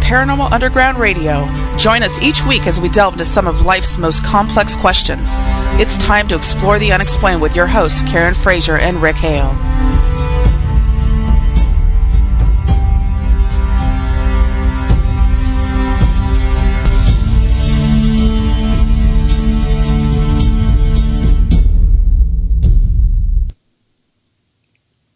Paranormal Underground Radio. Join us each week as we delve into some of life's most complex questions. It's time to explore the unexplained with your hosts, Karen Frazier and Rick Hale.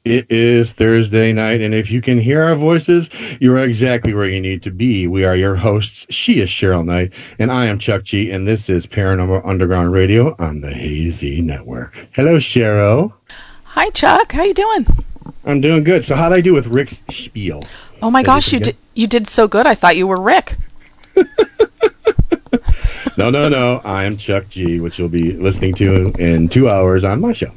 It is Thursday night, and if you can hear our voices, you are exactly where you need to be. We are your hosts. She is Cheryl Knight, and I am Chuck G, and this is Paranormal Underground Radio on the Hazy Network. Hello, Cheryl. Hi, Chuck. How you doing? I'm doing good. So, how'd I do with Rick's spiel? Oh my Did gosh, you did you did so good. I thought you were Rick. No, no, no. I am Chuck G, which you'll be listening to in two hours on my show.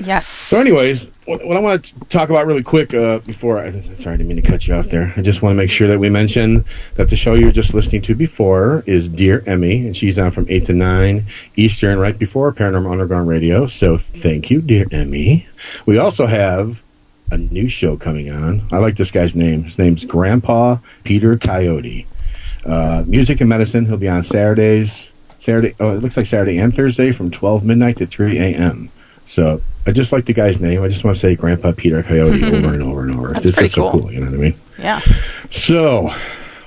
Yes. So, anyways, what, what I want to talk about really quick uh, before I sorry, I didn't mean to cut you off there. I just want to make sure that we mention that the show you were just listening to before is Dear Emmy, and she's on from eight to nine Eastern, right before Paranormal Underground Radio. So, thank you, Dear Emmy. We also have a new show coming on. I like this guy's name. His name's Grandpa Peter Coyote. Uh, music and medicine. He'll be on Saturdays. Saturday. Oh, it looks like Saturday and Thursday from twelve midnight to three a.m. So I just like the guy's name. I just want to say Grandpa Peter Coyote over and over and over. That's this pretty is so cool. cool. You know what I mean? Yeah. So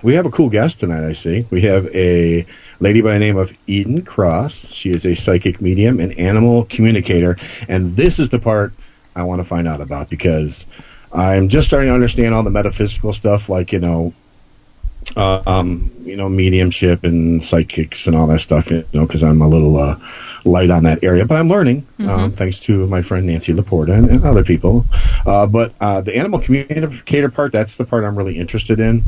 we have a cool guest tonight. I see. We have a lady by the name of Eden Cross. She is a psychic medium and animal communicator, and this is the part I want to find out about because I'm just starting to understand all the metaphysical stuff, like you know, uh, um, you know, mediumship and psychics and all that stuff. You know, because I'm a little uh, light on that area, but I'm learning um, thanks to my friend Nancy Laporta and, and other people. Uh, but uh, the animal communicator part—that's the part I'm really interested in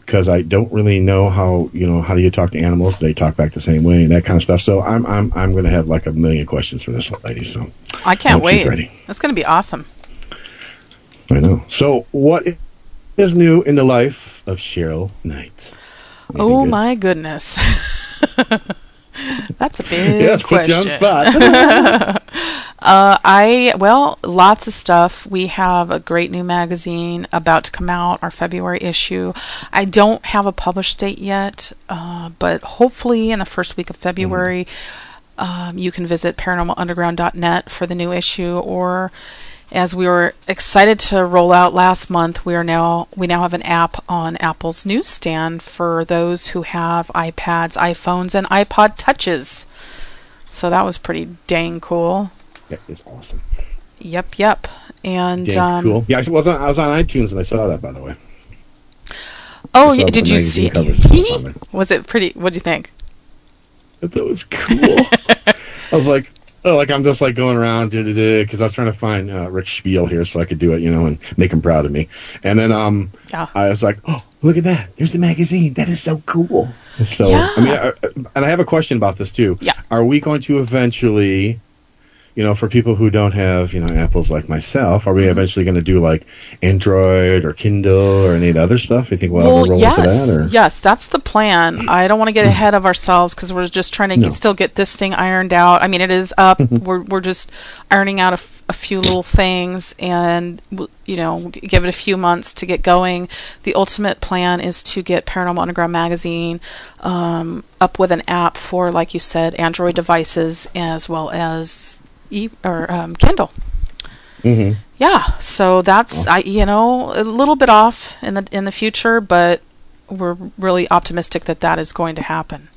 because I don't really know how you know how do you talk to animals? They talk back the same way and that kind of stuff. So I'm I'm I'm going to have like a million questions for this lady. So I can't wait. ready. That's going to be awesome. I know. So what is new in the life of Cheryl Knight? Anything Oh good? my goodness. That's a big Yes, put you on question. spot. Uh, I well, lots of stuff. We have a great new magazine about to come out, our February issue. I don't have a published date yet, uh, but hopefully in the first week of February, um, you can visit paranormalunderground.net for the new issue, or as we were excited to roll out last month, we are now we now have an app on Apple's newsstand for those who have iPads, iPhones, and iPod touches. So that was pretty dang cool. That is awesome. Yep, yep. And Dang um, cool. Yeah, I was on I was on iTunes and I saw that by the way. oh, yeah, did you see? there. was it pretty? What do you think? I thought it was cool. I was like, oh, like I'm just like going around because I was trying to find uh, Rick's spiel here so I could do it, you know, and make him proud of me. And then um, Yeah. I was like, oh, look at that! There's the magazine. That is so cool. So Yeah. I mean, I, and I have a question about this too. Yeah. Are we going to eventually? You know, for people who don't have, you know, apples like myself, are we Mm-hmm. eventually going to do like Android or Kindle or any other stuff? You think we'll, well, ever roll yes, into that? Or? yes, that's the plan. I don't want to get ahead of ourselves because we're just trying to No. get, still get this thing ironed out. I mean, it is up. we're we're just ironing out a, f- a few little things, and you know, give it a few months to get going. The ultimate plan is to get Paranormal Underground magazine um, up with an app for, like you said, Android devices as well as e or um, Kindle. Mm-hmm. Yeah, so that's I you know a little bit off in the in the future, but we're really optimistic that that is going to happen.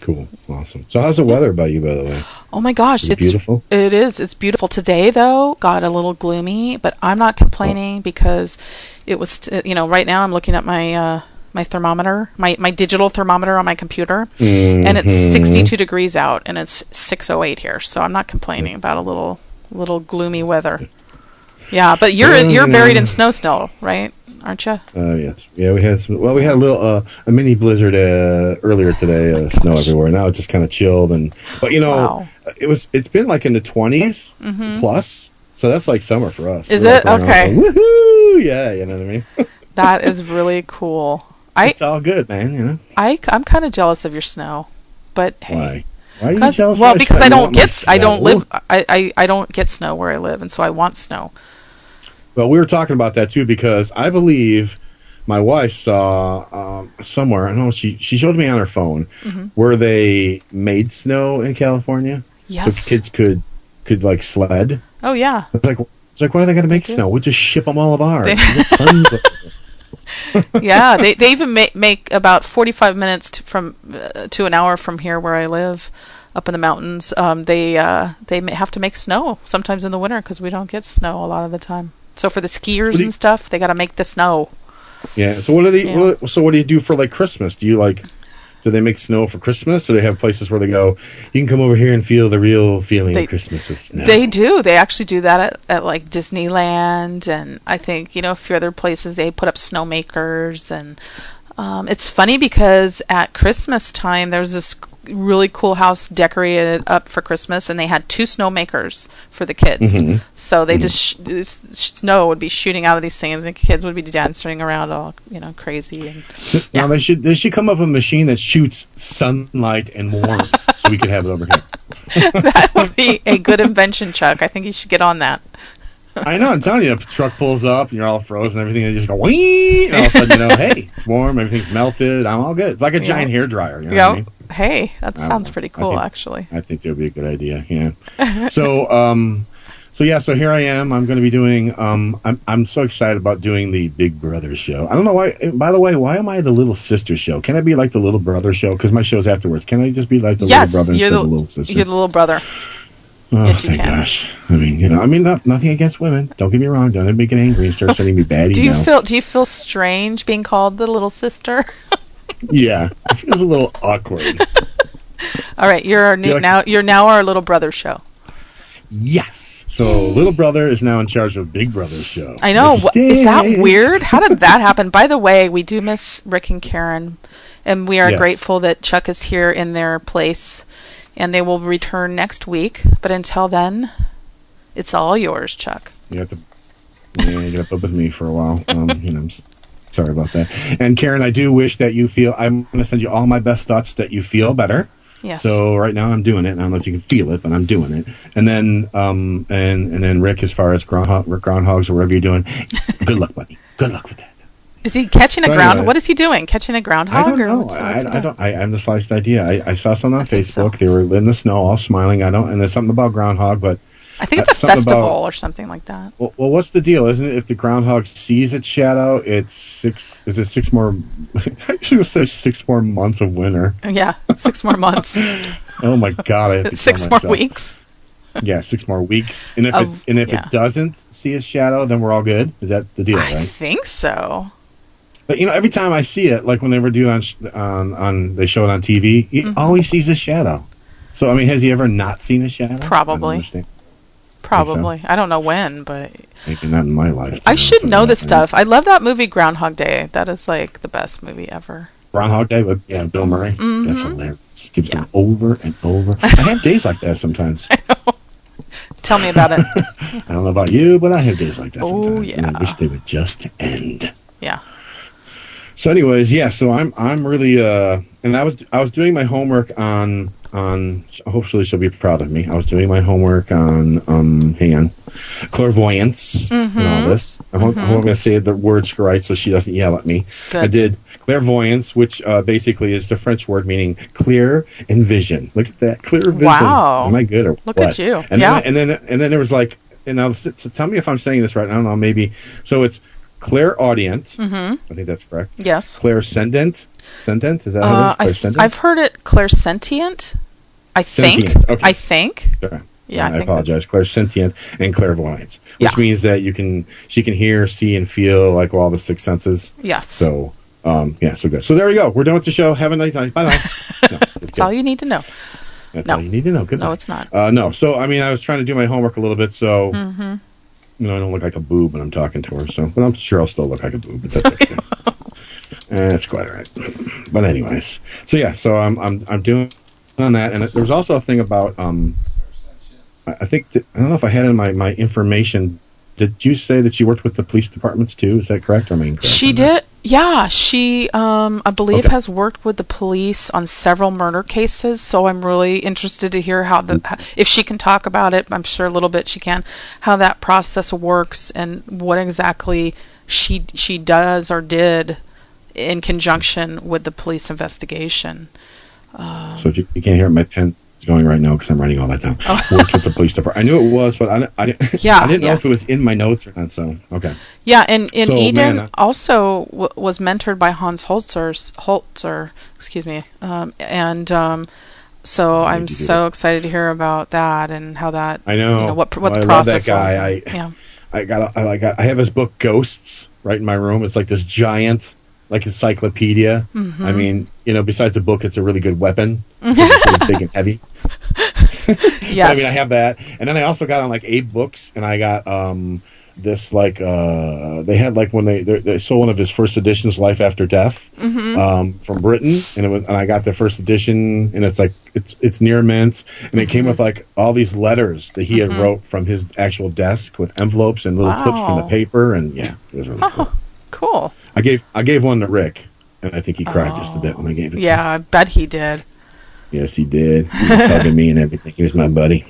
Cool. Awesome. So, how's the weather by you, by the way? Oh my gosh, it it's beautiful? It is. It's beautiful today though. Got a little gloomy, but I'm not complaining because it was t- you know right now I'm looking at my uh my thermometer, my my digital thermometer on my computer, and it's Mhm. 62 degrees out and it's 608 here. So I'm not complaining about a little little gloomy weather. Yeah, but you're Well, you're buried in snow snow, right? Aren't you? Uh, yes. Yeah, we had some, well, we had a little uh, a mini blizzard uh, earlier today. Uh, snow everywhere. Now it's just kind of chilled and but you know Wow. it was it's been like in the 20s plus, so that's like summer for us. Mm-hmm. Is We're it? like going around Okay. Woohoo! Yeah, you know what I mean. That is really cool. I it's all good, man. You know I I'm kind of jealous of your snow, but hey. why? Why are you jealous? well, of because? I don't get, I don't snow? live, I, I, I don't get snow where I live, and so I want snow. Well, we were talking about that too because I believe my wife saw um, somewhere. I don't know. She she showed me on her phone where they made snow in California, Yes. so kids could could like sled. Oh yeah. It's like it's like why are they going to make snow? We'll just ship them all of ours. They- We get tons of- yeah, they they even make make about forty five minutes to, from uh, to an hour from here where I live, up in the mountains. Um, they uh, they have to make snow sometimes in the winter because we don't get snow a lot of the time. So for the skiers you- and stuff, they got to make the snow. yeah. So what do they? Yeah. What, so what do you do for like Christmas? Do you like? Do they make snow for Christmas? Or they have places where they go? You can come over here and feel the real feeling They- of Christmas with snow. They do. They actually do that at, at like Disneyland, and I think you know a few other places. They put up snowmakers, and um, it's funny because at Christmas time there was this really cool house decorated up for Christmas, and they had two snowmakers for the kids. Mhm. So they just sh- snow would be shooting out of these things, and the kids would be dancing around all you know crazy. And Now they should they should come up with a machine that shoots sunlight and warmth, so we could have it over here. that would be a good invention, Chuck. I think you should get on that. I know. I'm telling you, the truck pulls up, and you're all frozen, everything, and you just go wee, and all of a sudden, you know, hey, it's warm, everything's melted. I'm all good. It's like a giant hair dryer. You know what I Yeah. mean? Hey, that sounds pretty I cool, think- actually. I think that would be a good idea. Yeah. so, um, so yeah, so here I am. I'm going to be doing. Um, I'm I'm so excited about doing the Big Brother show. I don't know why. By the way, why am I the little sister show? Can I be like the little brother show? Because my show's afterwards. Can I just be like the yes, little brother you're instead the, of the little sister? you're the little brother. Oh, Yes, you thank can. gosh. I mean, you know, I mean, not, nothing against women. Don't get me wrong. Don't make it angry and start sending me bad Do you feel do you feel strange being called the little sister? yeah, it feels a little awkward. All right, you're our new, now you're now our little brother show. Yes. So, little brother is now in charge of Big Brother's show. I know. Is that weird? How did that happen? By the way, we do miss Rick and Karen, and we are Yes. grateful that Chuck is here in their place, and they will return next week. But until then, it's all yours, Chuck. You have to, yeah, you to with me for a while. Um, you know, I'm sorry about that. And Karen, I do wish that you feel. I'm going to send you all my best thoughts that you feel better. Yes. So right now I'm doing it. I don't know if you can feel it, but I'm doing it. And then, um, and and then Rick, as far as groundhog, Rick groundhogs or whatever you're doing, good luck, buddy. Good luck with that. Is he catching a So ground? anyway. What is he doing? Catching a groundhog? I don't know. what's- I, what's he I don't. I, I have the slightest idea. I, I saw something on think so. Facebook. They were in the snow, all smiling. I don't. And there's something about groundhog, but I think it's uh, a festival about- or something like that. Well, well, what's the deal? Isn't it if the groundhog sees its shadow, it's six? Is it six more? I should said six more months of winter. Yeah, six more months, Oh my god! I six more weeks. Yeah, six more weeks. And if Of- it and if yeah. it doesn't see its shadow, then we're all good. Is that the deal? I Right? think so. But you know, every time I see it, like when they were doing on on, on they show it on TV, he Mm-hmm. always sees a shadow. So I mean, has he ever not seen a shadow? I Probably. understand. Probably. I don't know when, but Maybe not in my life. I should know this stuff. I love that movie Groundhog Day. That is like the best movie ever. Groundhog Day with yeah, Bill Murray. That's hilarious. Keeps Mm-hmm. Yeah. going over and over. I have days like that sometimes. Tell me about it. I don't know about you, but I have days like that Oh, sometimes. And yeah. I wish they would just end. Yeah. So, anyways, yeah. So I'm I'm really uh, and I was I was doing my homework on on. Hopefully, she'll be proud of me. I was doing my homework on um, hang on, clairvoyance and Mm-hmm. all this. I hope, I hope I'm going to say the words right so she doesn't yell at me. Good. I did clairvoyance, which uh, basically is the French word meaning clear and vision. Look at that, clear vision. Wow. Am I good or Look what? at you. And Yeah. then, and then and then there was like, and now so tell me if I'm saying this right. I don't know. Maybe so. It's clairaudient. Mm-hmm. I think that's correct. Yes. Clairsendent. Sendent is that Uh, how it is? Clairsendent. have heard it clairsentient. I think. Sentient, okay. I think. Sorry. Yeah, I I, think apologize. Clairsentient and clairvoyance, which Yeah. means that you can she can hear, see, and feel like all the six senses. Yes. So, um, yeah, so good. So there we go. We're done with the show. Have a nice night. Bye bye. No, That's all you need to know. That's no. all you need to know. Good. No, night. it's not. Uh, no. So I mean, I was trying to do my homework a little bit, so Mm-hmm. You know, I don't look like a boob when I'm talking to her. So, but I'm sure I'll still look like a boob. But that's okay. Eh, quite all right. But anyways, so yeah, so I'm I'm I'm doing on that, and there was also a thing about um, I think that, I don't know if I had in my my information. Did you say that she worked with the police departments too? Is that correct? I incorrect She on that? did. Yeah, she, um, I believe, Okay. has worked with the police on several murder cases. So I'm really interested to hear how the, if she can talk about it. I'm sure a little bit she can, how that process works and what exactly she she does or did in conjunction with the police investigation. So you, you can't hear. My pen is going right now because I'm writing all that down. Worked with the police department. I knew it was, but I, I, didn't- Oh. Yeah, I didn't know if it was in my notes or not. So okay. Yeah, and, and So, Eden man, uh, also w- was mentored by Hans Holzer, Holzer, excuse me, um, and um, so I'm you do so excited to hear about that and how that I know. you know what what Well, the I love that process guy. was. I- yeah, I got I like I have his book Ghosts right in my room. It's like this giant like encyclopedia. Mm-hmm. I mean, you know, besides a book, it's a really good weapon. Big and heavy. yes, I mean, I have that, and then I also got on like eight books, and I got um this like uh they had like when they they, sold one of his first editions, Life After Death, Mm-hmm. um from Britain, and it was and I got the first edition, and it's like it's it's near mint, and it came Mm-hmm. with like all these letters that he had wrote from his actual desk with envelopes and little clips from the paper, and yeah, it was really cool. cool. I gave I gave one to Rick, and I think he cried just a bit when I gave it. to him. Yeah, I bet he did. Yes, he did. He was hugging me and everything. He was my buddy.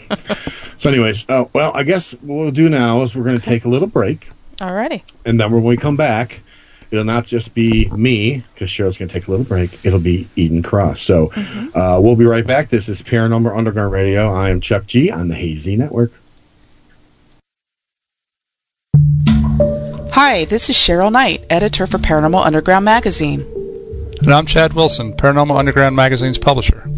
So, anyways, oh well, I guess what we'll do now is we're going to take a little break, Alrighty. and then when we come back, it'll not just be me because Cheryl's going to take a little break. It'll be Eden Cross. So, uh, we'll be right back. This is Paranormal Underground Radio. I am Chuck G on the Hazy Network. Hi, this is Cheryl Knight, editor for Paranormal Underground magazine. And I'm Chad Wilson, Paranormal Underground Magazine's publisher.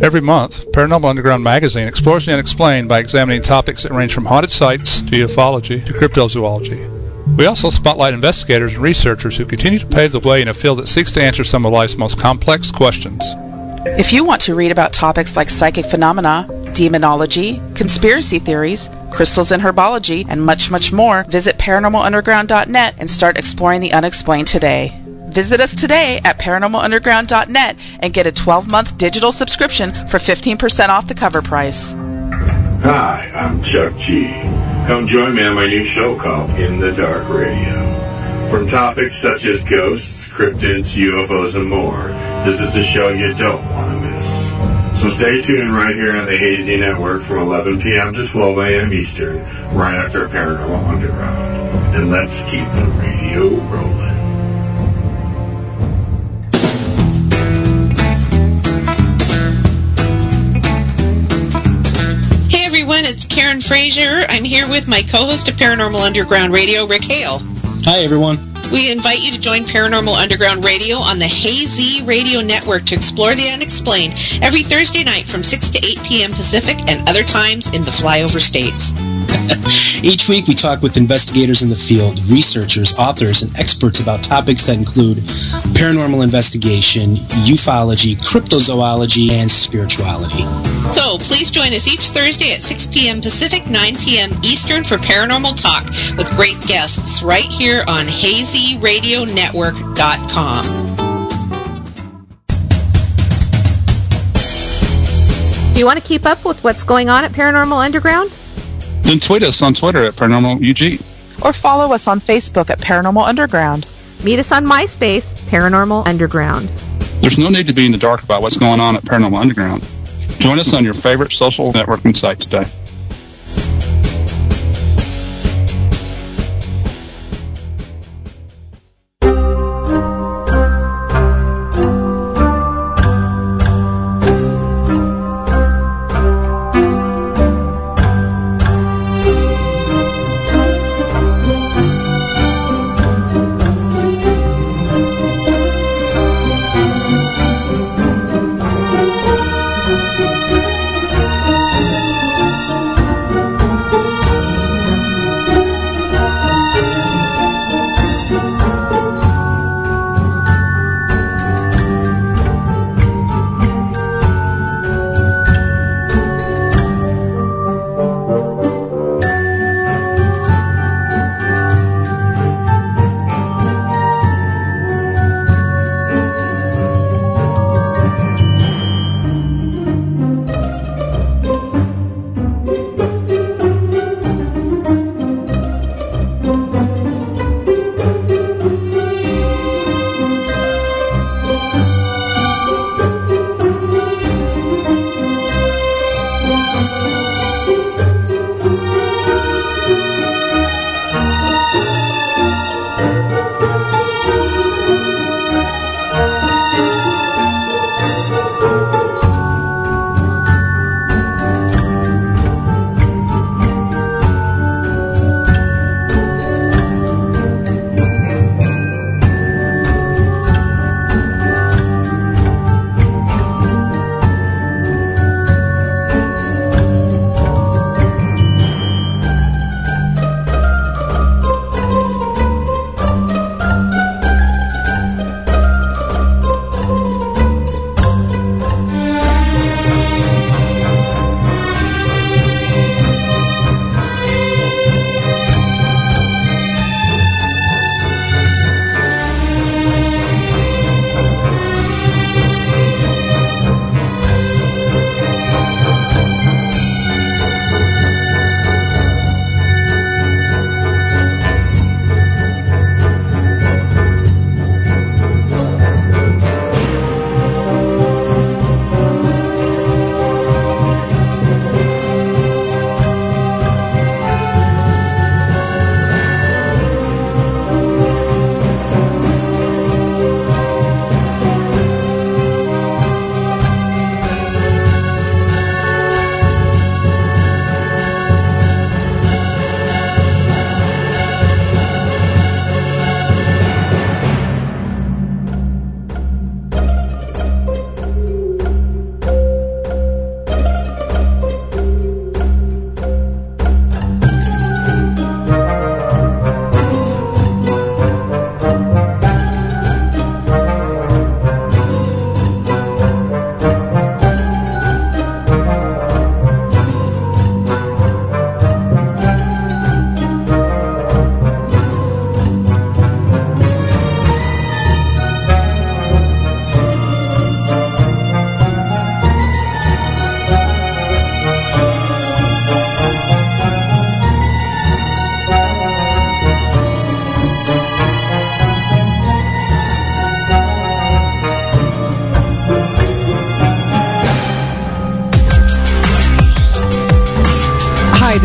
Every month, Paranormal Underground Magazine explores the unexplained by examining topics that range from haunted sites to ufology to cryptozoology. We also spotlight investigators and researchers who continue to pave the way in a field that seeks to answer some of life's most complex questions. If you want to read about topics like psychic phenomena, demonology, conspiracy theories, crystals and herbology, and much, much more, visit paranormalunderground.net and start exploring the unexplained today. Visit us today at paranormalunderground.net and get a 12-month digital subscription for 15% off the cover price. Hi, I'm Chuck G. Come join me on my new show called In the Dark Radio. From topics such as ghosts, cryptids, UFOs, and more, this is a show you don't want to miss. So stay tuned right here on the Hazy Network from 11 p.m. to 12 a.m. Eastern, right after Paranormal Underground. And let's keep the radio rolling. Everyone. It's Karen Frazier. I'm here with my co-host of Paranormal Underground Radio, Rick Hale. Hi, everyone. We invite you to join Paranormal Underground Radio on the Hazy Radio Network to explore the unexplained every Thursday night from 6 to 8 p.m. Pacific and other times in the flyover states. Each week we talk with investigators in the field, researchers, authors, and experts about topics that include paranormal investigation, ufology, cryptozoology, and spirituality. So please join us each Thursday at 6 p.m. Pacific, 9 p.m. Eastern for Paranormal Talk with great guests right here on HazyRadioNetwork.com. Do you want to keep up with what's going on at Paranormal Underground? Then tweet us on Twitter at Paranormal UG. Or follow us on Facebook at Paranormal Underground. Meet us on MySpace, Paranormal Underground. There's no need to be in the dark about what's going on at Paranormal Underground. Join us on your favorite social networking site today.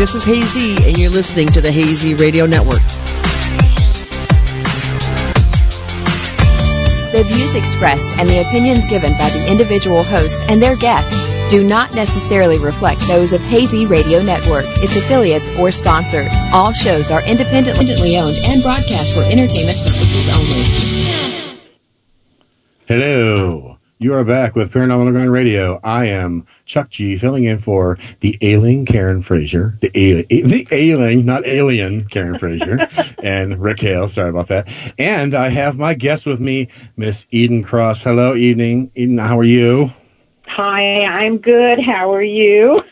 This is Hazy, and you're listening to the Hazy Radio Network. The views expressed and the opinions given by the individual hosts and their guests do not necessarily reflect those of Hazy Radio Network, its affiliates, or sponsors. All shows are independently owned and broadcast for entertainment purposes only. Hello. You are back with Paranormal Underground Radio. I am Chuck G, filling in for the ailing Karen Frazier, the ailing, the ailing, not alien Karen Frazier, and Rick Hale. Sorry about that. And I have my guest with me, Miss Eden Cross. Hello, evening. Eden, how are you? Hi, I'm good. How are you?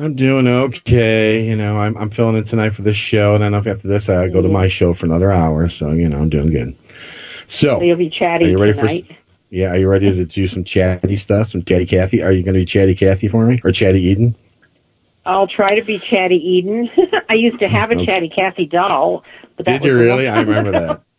I'm doing okay. You know, I'm I'm filling in tonight for this show, and then after this, I go to my show for another hour. So you know, I'm doing good. So you'll be chatty are you ready tonight. for? Yeah, are you ready to do some chatty stuff? Some chatty Cathy? Are you going to be chatty Cathy for me or chatty Eden? I'll try to be Chatty Eden. I used to have a. Chatty Cathy doll. But that Did you really? I remember that.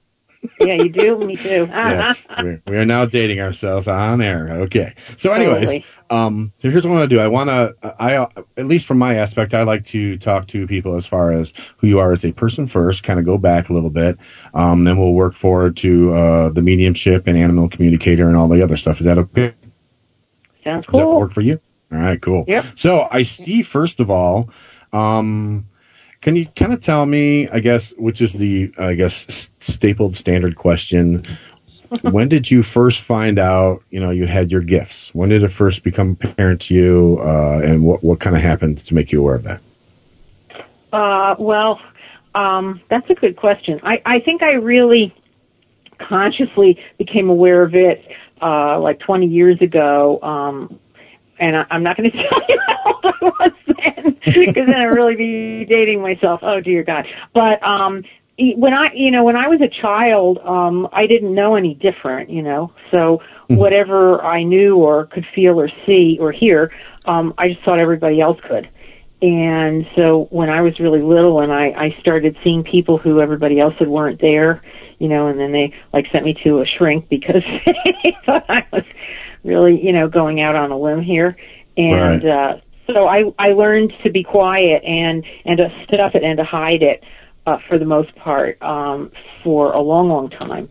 yeah, you do. Me too. yes, we, we are now dating ourselves on air. Okay. So, anyways, Totally. um, so here's what I want to do. I want to, I, at least from my aspect, I like to talk to people as far as who you are as a person first, kind of go back a little bit. Um, then we'll work forward to, uh, the mediumship and animal communicator and all the other stuff. Is that okay? Sounds cool. Does that work for you? All right, cool. Yep. So I see, first of all, um, can you kind of tell me, I guess, which is the, I guess, stapled standard question? when did you first find out, you know, you had your gifts? When did it first become apparent to you? Uh, and what, what kind of happened to make you aware of that? Uh, well, um, that's a good question. I, I think I really consciously became aware of it uh, like 20 years ago. Um, and I, I'm not going to tell you how old I was then, because then I'd really be dating myself. Oh dear God! But um, when I, you know, when I was a child, um, I didn't know any different. You know, so whatever I knew or could feel or see or hear, um, I just thought everybody else could. And so when I was really little and I, I started seeing people who everybody else said weren't there, you know, and then they like sent me to a shrink because they thought I was really, you know, going out on a limb here. And, Right. uh, so I, I learned to be quiet and, and to stuff it and to hide it, uh, for the most part, um, for a long, long time.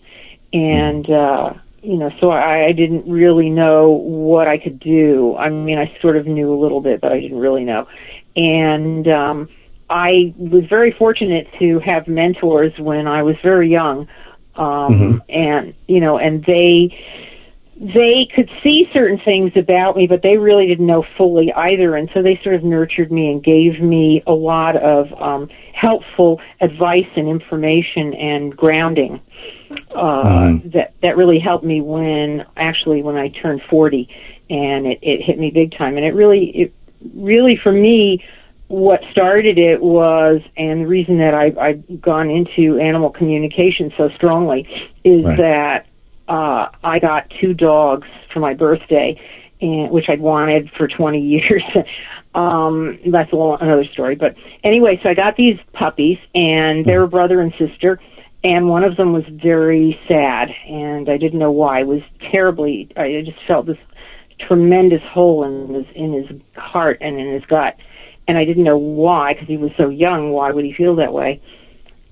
And, uh, you know, so I, I didn't really know what I could do. I mean, I sort of knew a little bit, but I didn't really know. And, um, I was very fortunate to have mentors when I was very young. Um, and, you know, and they, they could see certain things about me, but they really didn't know fully either. And so they sort of nurtured me and gave me a lot of um, helpful advice and information and grounding. Uh, That that really helped me when actually when I turned forty, and it, it hit me big time. And it really it really for me what started it was, and the reason that I, I've gone into animal communication so strongly is Right. that uh, I got two dogs for my birthday, and which I'd wanted for 20 years. um, that's a long, another story. But anyway, so I got these puppies, and they were brother and sister, and one of them was very sad, and I didn't know why. It was terribly. I just felt this tremendous hole in his in his heart and in his gut, and I didn't know why because he was so young. Why would he feel that way?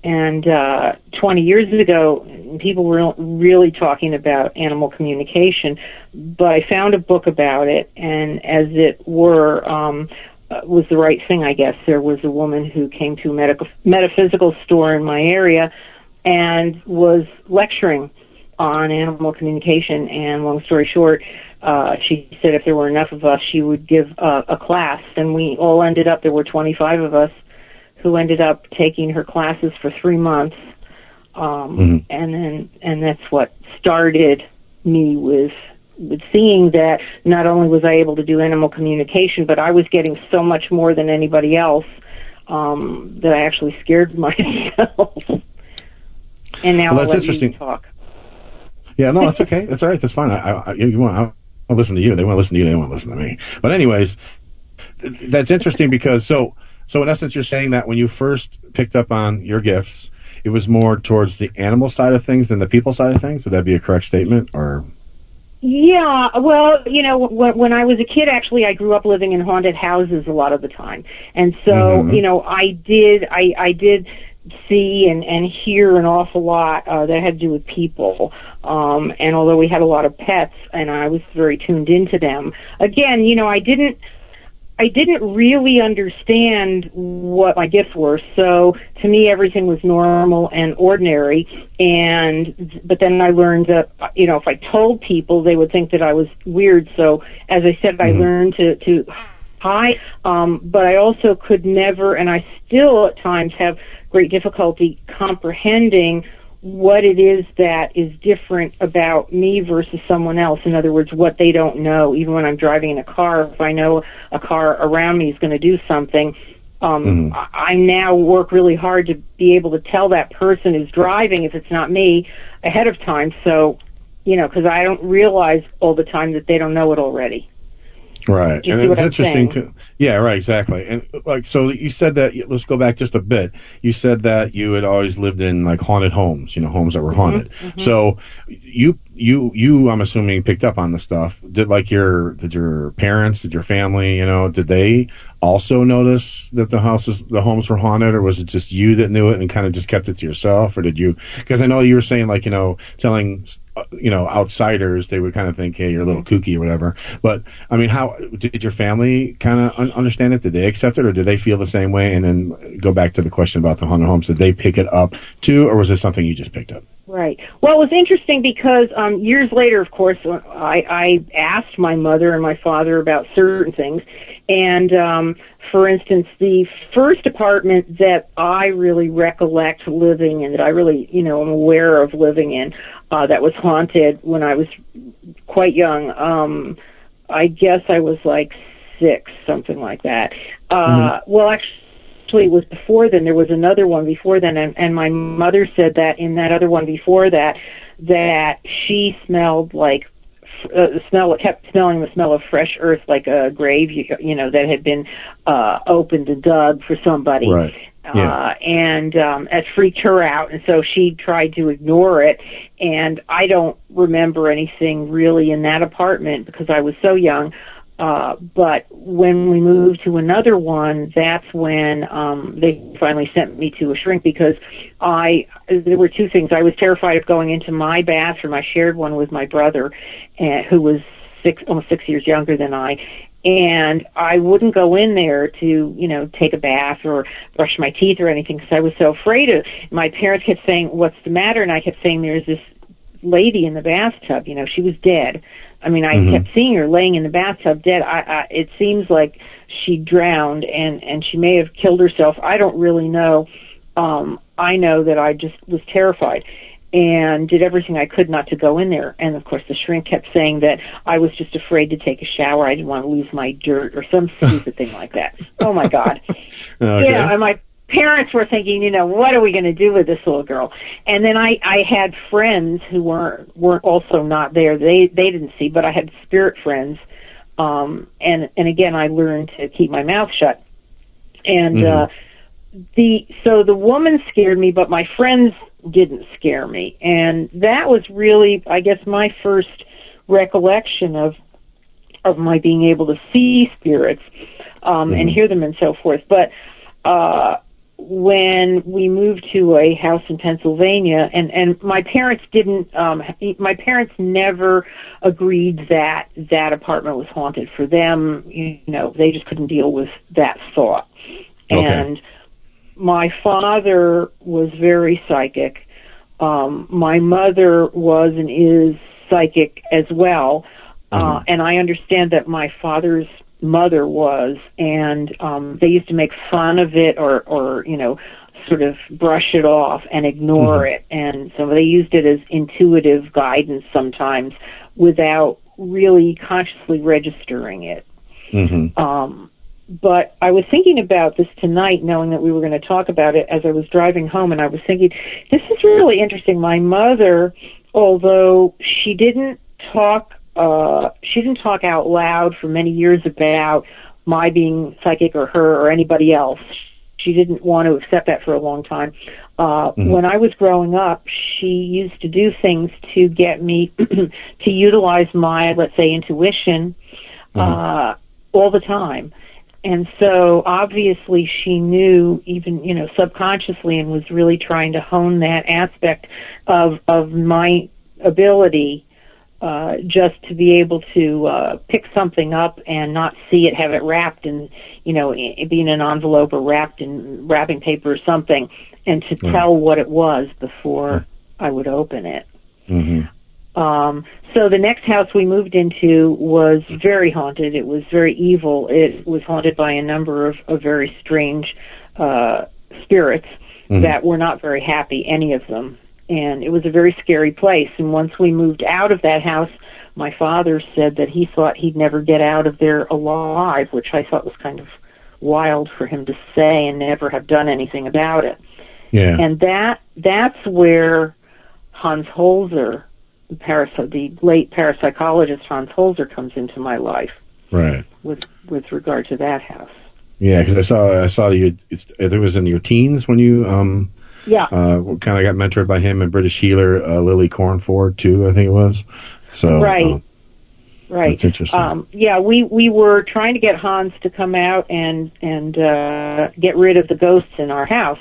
And uh, 20 years ago, people were really talking about animal communication, but I found a book about it, and as it were, um, uh, was the right thing, I guess. There was a woman who came to a medical metaphysical store in my area and was lecturing on animal communication. And long story short, uh, she said if there were enough of us, she would give uh, a class, and we all ended up. There were 25 of us who ended up taking her classes for three months, um, and then and that's what started me with with seeing that not only was I able to do animal communication, but I was getting so much more than anybody else um, that I actually scared myself. and now Well, I'll that's interesting. talk. Yeah, no, that's okay. That's all right. That's fine. I, I, you, want, I to listen to you. They want to listen to you. They want to listen to me. But anyways, that's interesting because so, so in essence, you're saying that when you first picked up on your gifts, it was more towards the animal side of things than the people side of things. Would that be a correct statement or? Yeah, well, you know, when, when I was a kid, actually, I grew up living in haunted houses a lot of the time, and so Mhm. you know, I did, I, I did see and and hear an awful lot uh, that had to do with people. Um, and although we had a lot of pets, and I was very tuned into them, again, you know, I didn't. I didn't really understand what my gifts were. So to me, everything was normal and ordinary. And, but then I learned that, you know, if I told people, they would think that I was weird. So as I said, I learned to, to hide. Um, but I also could never, and I still at times have great difficulty comprehending what it is that is different about me versus someone else. In other words, what they don't know. Even when I'm driving in a car, if I know a car around me is going to do something, um, Mhm. I I now work really hard to be able to tell that person who's driving, if it's not me, ahead of time. So, you know, because I don't realize all the time that they don't know it already. Right, and it's I'm interesting. saying? Yeah, right, exactly. And like, so you said that. Let's go back just a bit. You said that you had always lived in like haunted homes, you know, homes that were Mm-hmm, haunted. So you, you, you, I'm assuming picked up on the stuff. Did like your, did your parents, did your family, you know, did they also notice that the houses, the homes were haunted, or was it just you that knew it and kind of just kept it to yourself, or did you? Because I know you were saying like, you know, telling uh, you know outsiders they would kind of think hey you're a little kooky or whatever. But i mean how did your family kind of un- understand it? Did they accept it or did they feel the same way? And then go back to the question about the haunted homes. Did they pick it up too or was it something you just picked up? Right. Well, it was interesting because um, years later, of course, uh, I, I asked my mother and my father about certain things, and um, for instance, the first apartment that I really recollect living in, that I really, you know, am aware of living in, uh, that was haunted when I was quite young. Um, I guess I was like six, something like that. Uh, well, actually actually it was before then there was another one before then and, and my mother said that in that other one before that that she smelled like uh, the smell kept smelling the smell of fresh earth like a grave you, you know that had been uh opened and dug for somebody Right. Yeah. uh, and um, it freaked her out, and so she tried to ignore it. And I don't remember anything really in that apartment because I was so young. Uh, but when we moved to another one, that's when um, they finally sent me to a shrink because I there were two things. I was terrified of going into my bathroom. I shared one with my brother, uh, who was six almost six years younger than I, and I wouldn't go in there to, you know, take a bath or brush my teeth or anything because I was so afraid of. It. My parents kept saying, "What's the matter?" And I kept saying, "There's this lady in the bathtub. You know, she was dead." I mean, I Mhm. kept seeing her laying in the bathtub dead. I, I it seems like she drowned and and she may have killed herself. I don't really know. Um, I know that I just was terrified and did everything I could not to go in there. And of course, the shrink kept saying that I was just afraid to take a shower. I didn't want to lose my dirt or some stupid thing like that. Oh my God. okay. Know, and my parents were thinking, you know, what are we going to do with this little girl? And then I, I had friends who weren't, weren't also not there. They, they didn't see, but I had spirit friends. Um, and, and again, I learned to keep my mouth shut. And, uh, the, so the woman scared me, but my friends didn't scare me. And that was really, I guess, my first recollection of, of my being able to see spirits, um, and hear them and so forth. But, uh, when we moved to a house in Pennsylvania and and my parents didn't um my parents never agreed that that apartment was haunted for them. You know they just couldn't deal with that thought. Okay. and my father was very psychic. Um my mother was and is psychic as well. Uh and I understand that my father's mother was and um they used to make fun of it or or you know sort of brush it off and ignore it. And so they used it as intuitive guidance sometimes without really consciously registering it. Hmm um, but I was thinking about this tonight, knowing that we were going to talk about it as I was driving home, and I was thinking, this is really interesting. My mother, although she didn't talk, uh, she didn't talk out loud for many years about my being psychic or her or anybody else. She didn't want to accept that for a long time. Uh, When I was growing up, she used to do things to get me to utilize my, let's say, intuition uh, all the time. and so obviously she knew even you know subconsciously and was really trying to hone that aspect of of my ability uh, just to be able to uh, pick something up and not see it, have it wrapped in, you know, i- be in an envelope or wrapped in wrapping paper or something, and to Mm. tell what it was before I would open it. hmm Um, so the next house we moved into was very haunted. It was very evil. It was haunted by a number of, of very strange uh, spirits Mhm. that were not very happy, any of them. And it was a very scary place. And once we moved out of that house, my father said that he thought he'd never get out of there alive, which I thought was kind of wild for him to say and never have done anything about it. Yeah. And that that's where Hans Holzer, the, the late parapsychologist Hans Holzer, comes into my life right. with with regard to that house. Yeah, because I saw I saw you. It's, it was in your teens when you um Yeah. uh kind of got mentored by him and British healer uh, Lily Cornford too. I think it was. So Right. uh, Right. That's interesting. Um, yeah, we we were trying to get Hans to come out and and uh, get rid of the ghosts in our house.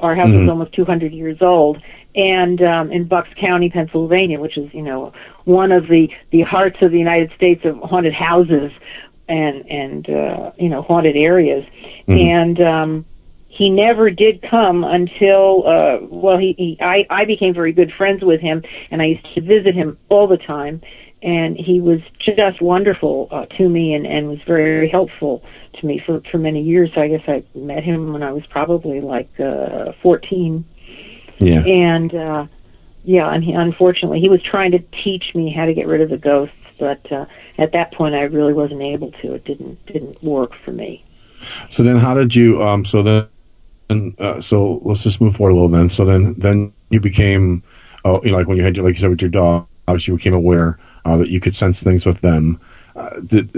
Our house is Mhm. almost 200 years old, and um, in Bucks County, Pennsylvania, which is you know one of the the hearts of the United States of haunted houses and and uh, you know haunted areas, Mhm. and um, he never did come until uh well he, he I I became very good friends with him and I used to visit him all the time and he was just wonderful uh, to me and and was very helpful to me for for many years I guess I met him when I was probably like uh 14 yeah. and uh yeah and he unfortunately he was trying to teach me how to get rid of the ghosts but uh at that point I really wasn't able to it didn't didn't work for me So then, how did you? Um. So then, uh, so let's just move forward a little. Then, so then, then you became, oh, you know, like when you had, your- like you said, with your dog, obviously you became aware uh, that you could sense things with them. Uh, did,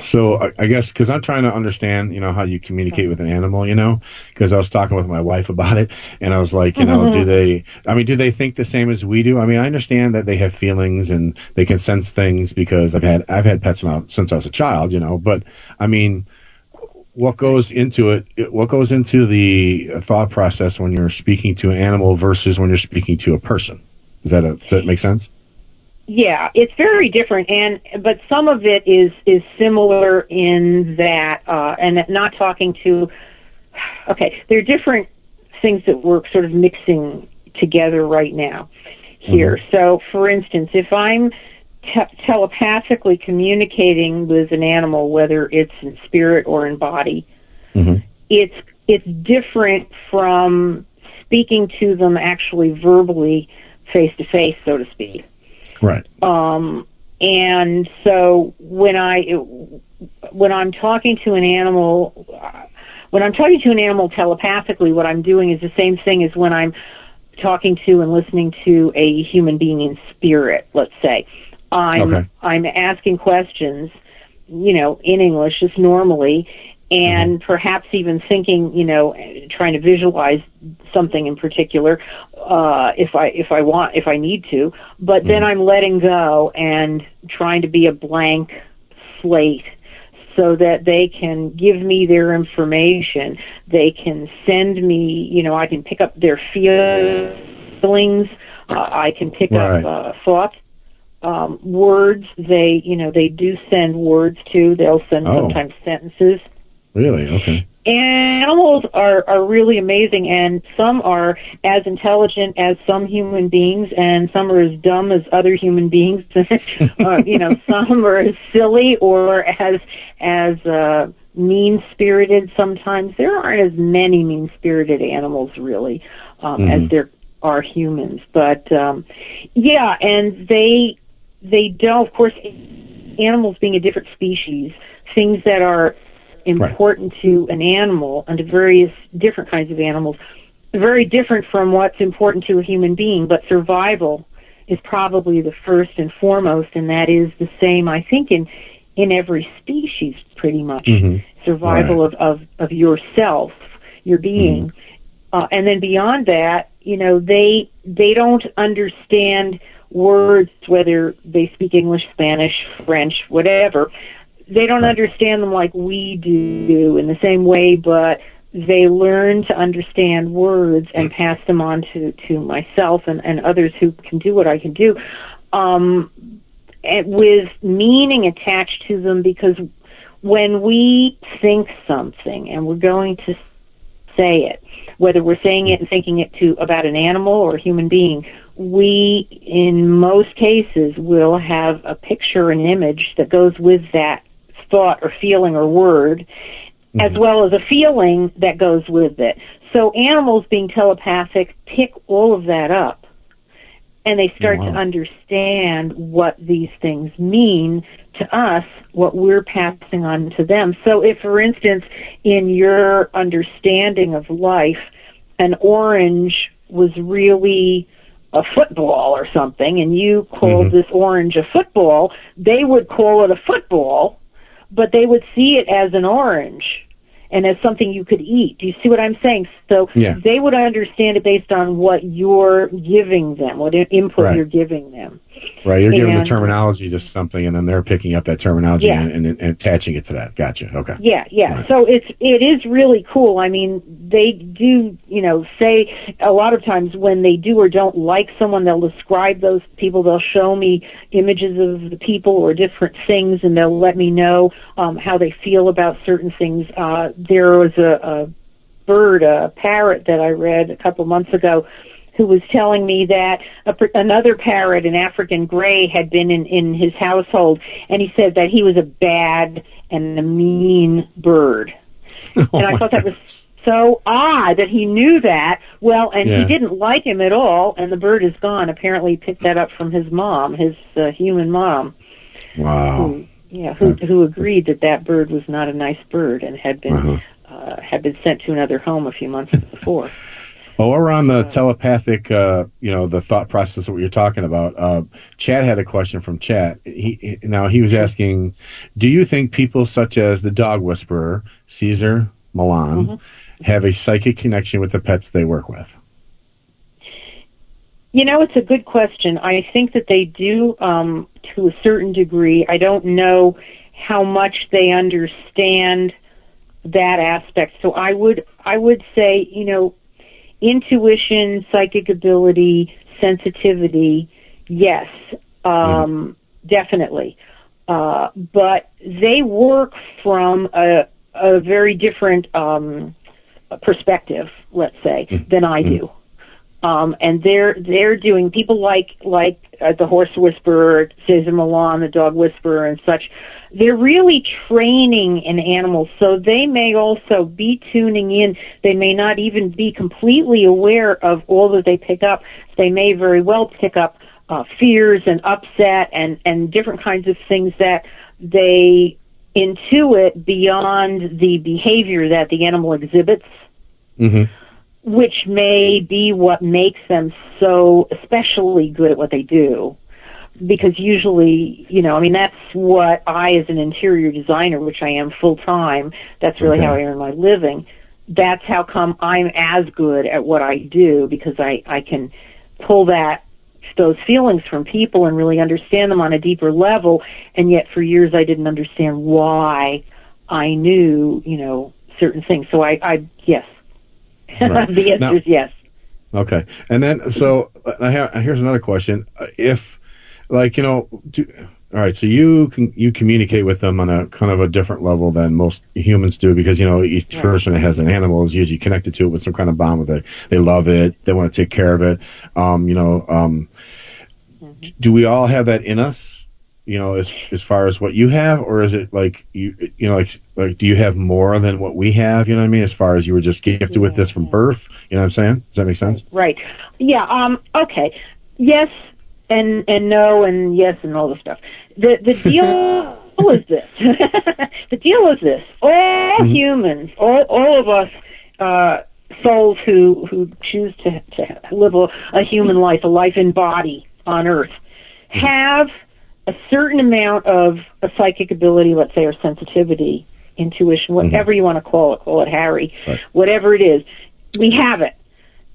so I, I guess because I'm trying to understand, you know, how you communicate with an animal, you know, because I was talking with my wife about it, and I was like, you know, do they? I mean, do they think the same as we do? I mean, I understand that they have feelings and they can sense things because I've had I've had pets since I was a child, you know, but I mean what goes into it what goes into the thought process when you're speaking to an animal versus when you're speaking to a person is that a, does that make sense Yeah, it's very different, and but some of it is is similar in that, uh, and that not talking to. Okay, there are different things that we're sort of mixing together right now here. So, for instance, if I'm te- telepathically communicating with an animal, whether it's in spirit or in body, Mhm. it's it's different from speaking to them actually verbally, face to face, so to speak. right Um, and so when I when I'm talking to an animal, when I'm talking to an animal telepathically, what I'm doing is the same thing as when I'm talking to and listening to a human being in spirit. Let's say I'm Okay. I'm asking questions, you know, in English just normally. And perhaps even thinking, you know, trying to visualize something in particular, uh, if I if I want if I need to. But then I'm letting go and trying to be a blank slate so that they can give me their information. They can send me, you know, I can pick up their feelings. Uh, I can pick Right. up uh, thoughts, um, words. They, you know, they do send words too. They'll send Oh. sometimes sentences. really okay And Animals are, are really amazing and some are as intelligent as some human beings and some are as dumb as other human beings. uh, you know, some are as silly or as, as, uh, mean spirited sometimes. There aren't as many mean spirited animals really, um, as Mhm. there are humans. But, um, yeah, and they, they don't, of course, animals being a different species, things that are important to an animal and to various different kinds of animals, very different from what's important to a human being, but survival is probably the first and foremost, and that is the same, I think, in, in every species pretty much. Mhm. Survival of, of, of yourself, your being. Uh, and then beyond that, you know, they, they don't understand words, whether they speak English, Spanish, French, whatever they don't understand them like we do in the same way, but they learn to understand words and pass them on to, to myself and, and others who can do what I can do, um, and with meaning attached to them because when we think something and we're going to say it, whether we're saying it and thinking it to about an animal or a human being, we in most cases will have a picture, an image that goes with that thought or feeling or word, mm-hmm. as well as a feeling that goes with it. So animals being telepathic pick all of that up and they start wow. to understand what these things mean to us, what we're passing on to them. So if, for instance, in your understanding of life, an orange was really a football or something, and you called mm-hmm. this orange a football, they would call it a football, but they would see it as an orange and as something you could eat. Do you see what I'm saying? So yeah. they would understand it based on what you're giving them, what input right. you're giving them. Right, you're and, giving the terminology to something, and then they're picking up that terminology yeah. and, and, and, attaching it to that. Gotcha. Okay. Yeah, yeah. Right. So it's it is really cool. I mean, they do, you know, say a lot of times when they do or don't like someone, they'll describe those people. They'll show me images of the people or different things, and they'll let me know um, how they feel about certain things. Uh, there was a, a bird, a parrot that I read a couple months ago who was telling me that a, another parrot, an African gray, had been in, in his household, and he said that he was a bad and a mean bird. oh and I thought that was so odd that he knew that. Well, and yeah. he didn't like him at all, and the bird is gone. Apparently, he picked that up from his mom, his uh, human mom. Wow. Who, yeah, who that's, who agreed that that bird was not a nice bird and had been uh-huh. uh, had been sent to another home a few months before. Well, we're on the telepathic, uh, you know, the thought process of what you're talking about. Uh, Chad had a question from Chad. He, now he was asking, do you think people such as the dog whisperer, Cesar Millan mm-hmm. have a psychic connection with the pets they work with? You know, it's a good question. I think that they do um, to a certain degree. I don't know how much they understand that aspect. So I would I would say, you know, intuition, psychic ability, sensitivity, yes, um, mm-hmm. definitely. Uh, but they work from a, a very different um, perspective, let's say, mm-hmm. than I do. Um, and they're they're doing people like like uh, the horse whisperer, Cesar Millan, the dog whisperer, and such they're really training an animal, so they may also be tuning in. They may not even be completely aware of all that they pick up. They may very well pick up uh, fears and upset and and different kinds of things that they intuit beyond the behavior that the animal exhibits. Mm-hmm which may be what makes them so especially good at what they do because usually, you know, I mean, that's what I, as an interior designer, which I am full time, that's really okay. how I earn my living. That's how come I'm as good at what I do because I, I can pull that, those feelings from people and really understand them on a deeper level. And yet for years I didn't understand why I knew, you know, certain things. So I, I, yes. Right. the answer now, is yes. Okay. And then, so uh, I have, here's another question. Uh, if, like you know do, all right so you can you communicate with them on a kind of a different level than most humans do because you know each person that has an animal is usually connected to it with some kind of bond with it. They love it. They want to take care of it. Um, you know um, mm-hmm. do we all have that in us you know as as far as what you have? Or is it like you you know like like do you have more than what we have? You know what i mean? As far as you were just gifted yeah. with this from birth. You know what i'm saying? Does that make sense? Right. Yeah um okay. Yes and and no and yes and all the stuff. The the deal is this. the deal is this. All mm-hmm. humans, all all of us uh souls who who choose to to live a, a human life, a life in body on earth, mm-hmm. have a certain amount of a psychic ability, let's say, or sensitivity, intuition, whatever mm-hmm. you want to call it, call it Harry, right. whatever it is, we have it.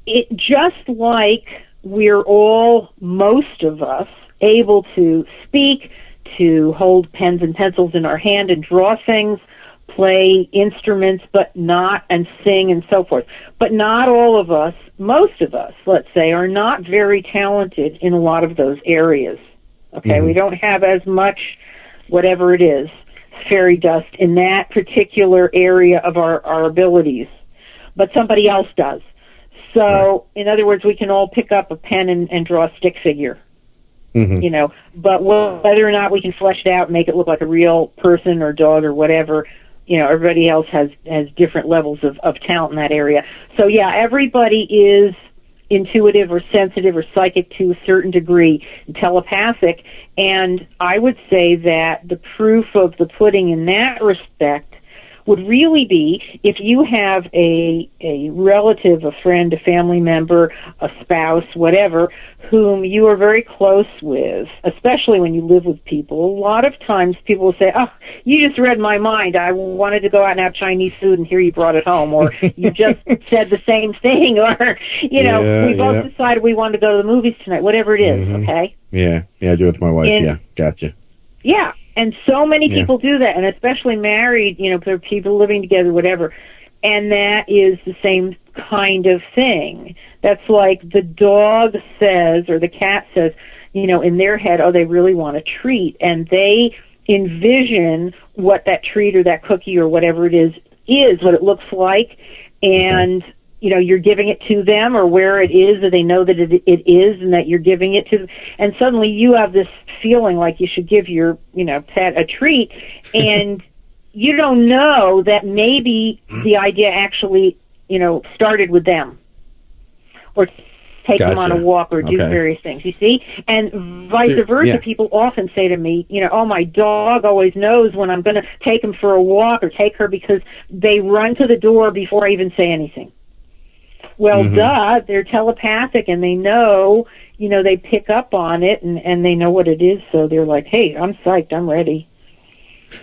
It just like we're all, most of us, able to speak, to hold pens and pencils in our hand and draw things, play instruments, but not, and sing and so forth. But not all of us, most of us, let's say, are not very talented in a lot of those areas. Okay, Mhm. we don't have as much, whatever it is, fairy dust in that particular area of our, our abilities, but somebody else does. So, in other words, we can all pick up a pen and, and draw a stick figure Mhm. you know, but whether or not we can flesh it out and make it look like a real person or dog or whatever, you know, everybody else has has different levels of of talent in that area. So yeah, everybody is intuitive or sensitive or psychic to a certain degree, telepathic, and I would say that the proof of the pudding in that respect would really be if you have a a relative, a friend, a family member, a spouse, whatever, whom you are very close with, especially when you live with people. A lot of times people will say, "Oh, you just read my mind. I wanted to go out and have Chinese food, and here you brought it home," or "You just said the same thing," or you know, Yeah, we both yeah. decided we wanted to go to the movies tonight. Whatever it is, Mhm. okay. Yeah, yeah, I do it with my wife. And- yeah, gotcha. Yeah, and so many Yeah. people do that, and especially married, you know, people living together, whatever. And that is the same kind of thing. That's like the dog says, or the cat says, you know, in their head, oh, they really want a treat, and they envision what that treat or that cookie or whatever it is is, what it looks like, and you know you're giving it to them or where it is that they know that it, it is and that you're giving it to them. And suddenly you have this feeling like you should give your you know pet a treat. And you don't know that maybe the idea actually you know started with them or take them on a walk or do Okay. various things you see? And vice So- versa yeah. people often say to me you know oh my dog always knows when i'm going to take him for a walk or take her because they run to the door before i even say anything well, Mhm. duh, they're telepathic and they know, you know, they pick up on it and, and they know what it is, so they're like, hey, I'm psyched, I'm ready.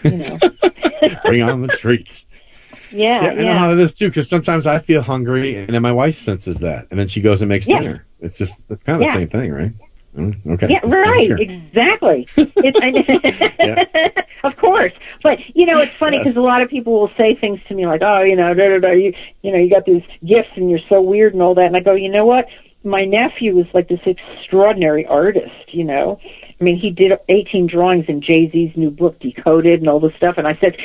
You know. Bring on the treats. yeah, Yeah, yeah. I know how it is too. Because sometimes I feel hungry, and then my wife senses that, and then she goes and makes Yeah. dinner. It's just kind of the same thing, right? Mm, Okay. Yeah, right, sure. exactly. It's, I, of course, but you know, it's funny Yes. because a lot of people will say things to me like, "Oh, you know, da, da, da, you, you know, you got these gifts and you're so weird and all that," and I go, "You know what? My nephew is like this extraordinary artist. You know, I mean, he did 18 drawings in Jay Z's new book, Decoded, and all this stuff." And I said,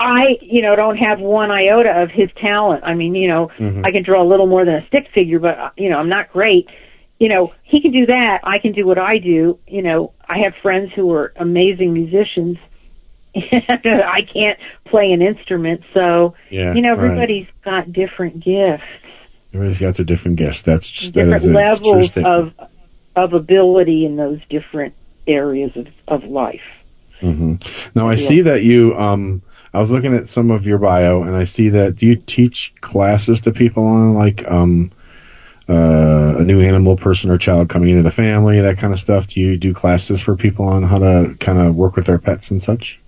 I, you know, don't have one iota of his talent. I mean, you know, Mhm. I can draw a little more than a stick figure, but uh, you know, I'm not great. You know, he can do that. I can do what I do. You know, I have friends who are amazing musicians. I can't play an instrument, so Yeah, you know, right. everybody's got different gifts, Everybody's got their different gifts. That's just, different is a levels of of ability in those different areas of of life. hmm Now I Yeah. see that you. Um, I was looking at some of your bio, and I see that do you teach classes to people on like um, uh, a new animal person or child coming into the family, that kind of stuff? Do you do classes for people on how to kind of work with their pets and such?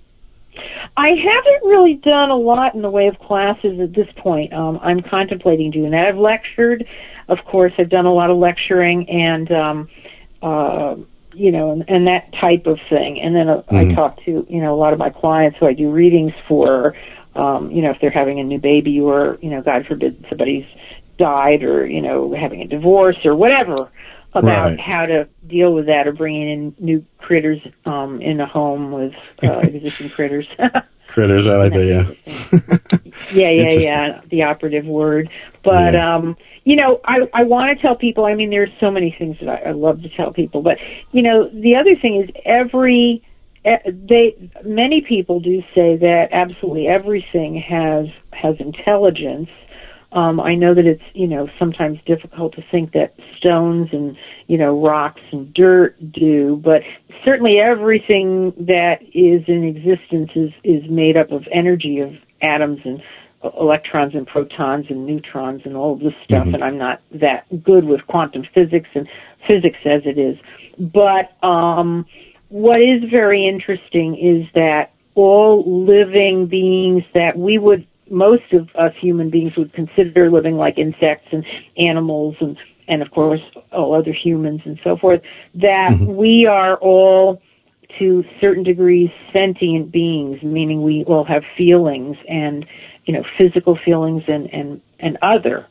I haven't really done a lot in the way of classes at this point. Um, I'm contemplating doing that. I've lectured, of course. I've done a lot of lecturing and, um, uh, you know, and, and that type of thing. And then uh, I Mhm. talk to, you know, a lot of my clients who I do readings for, um, you know, if they're having a new baby or, you know, God forbid somebody's died or, you know, having a divorce or whatever about Right. how to deal with that or bringing in new critters um, in a home with uh, existing critters. Critters, I like that. Yeah. yeah, yeah, yeah, the operative word. But Yeah. um, you know, I I want to tell people. I mean, there's so many things that I, I love to tell people, but you know, the other thing is every they many people do say that absolutely everything has has intelligence. Um, I know that it's you know sometimes difficult to think that stones and you know rocks and dirt do, but certainly everything that is in existence is is made up of energy of atoms and electrons and protons and neutrons and all of this stuff. Mhm. And I'm not that good with quantum physics and physics as it is, but um, what is very interesting is that all living beings that we would most of us human beings would consider living like insects and animals and and of course all other humans and so forth that Mhm. we are all to certain degrees sentient beings, meaning we all have feelings and you know physical feelings and and and other.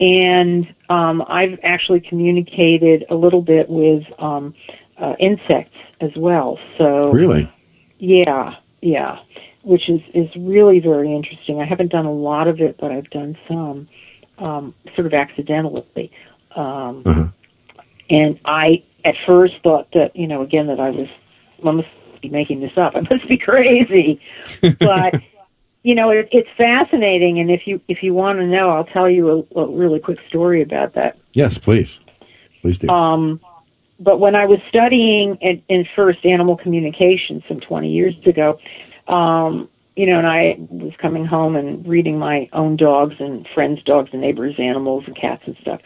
And um, I've actually communicated a little bit with um, uh, insects as well. So Really? yeah, yeah, which is is really very interesting. I haven't done a lot of it, but I've done some, um, sort of accidentally. Um, Uh-huh. And I at first thought that you know again that I was I must be making this up. I must be crazy, but. You know, it, it's fascinating, and if you if you want to know, I'll tell you a, a really quick story about that. Yes, please. Please do. Um, but when I was studying in, in first animal communication some 20 years ago, um, you know, and I was coming home and reading my own dogs and friends' dogs and neighbors' animals and cats and stuff.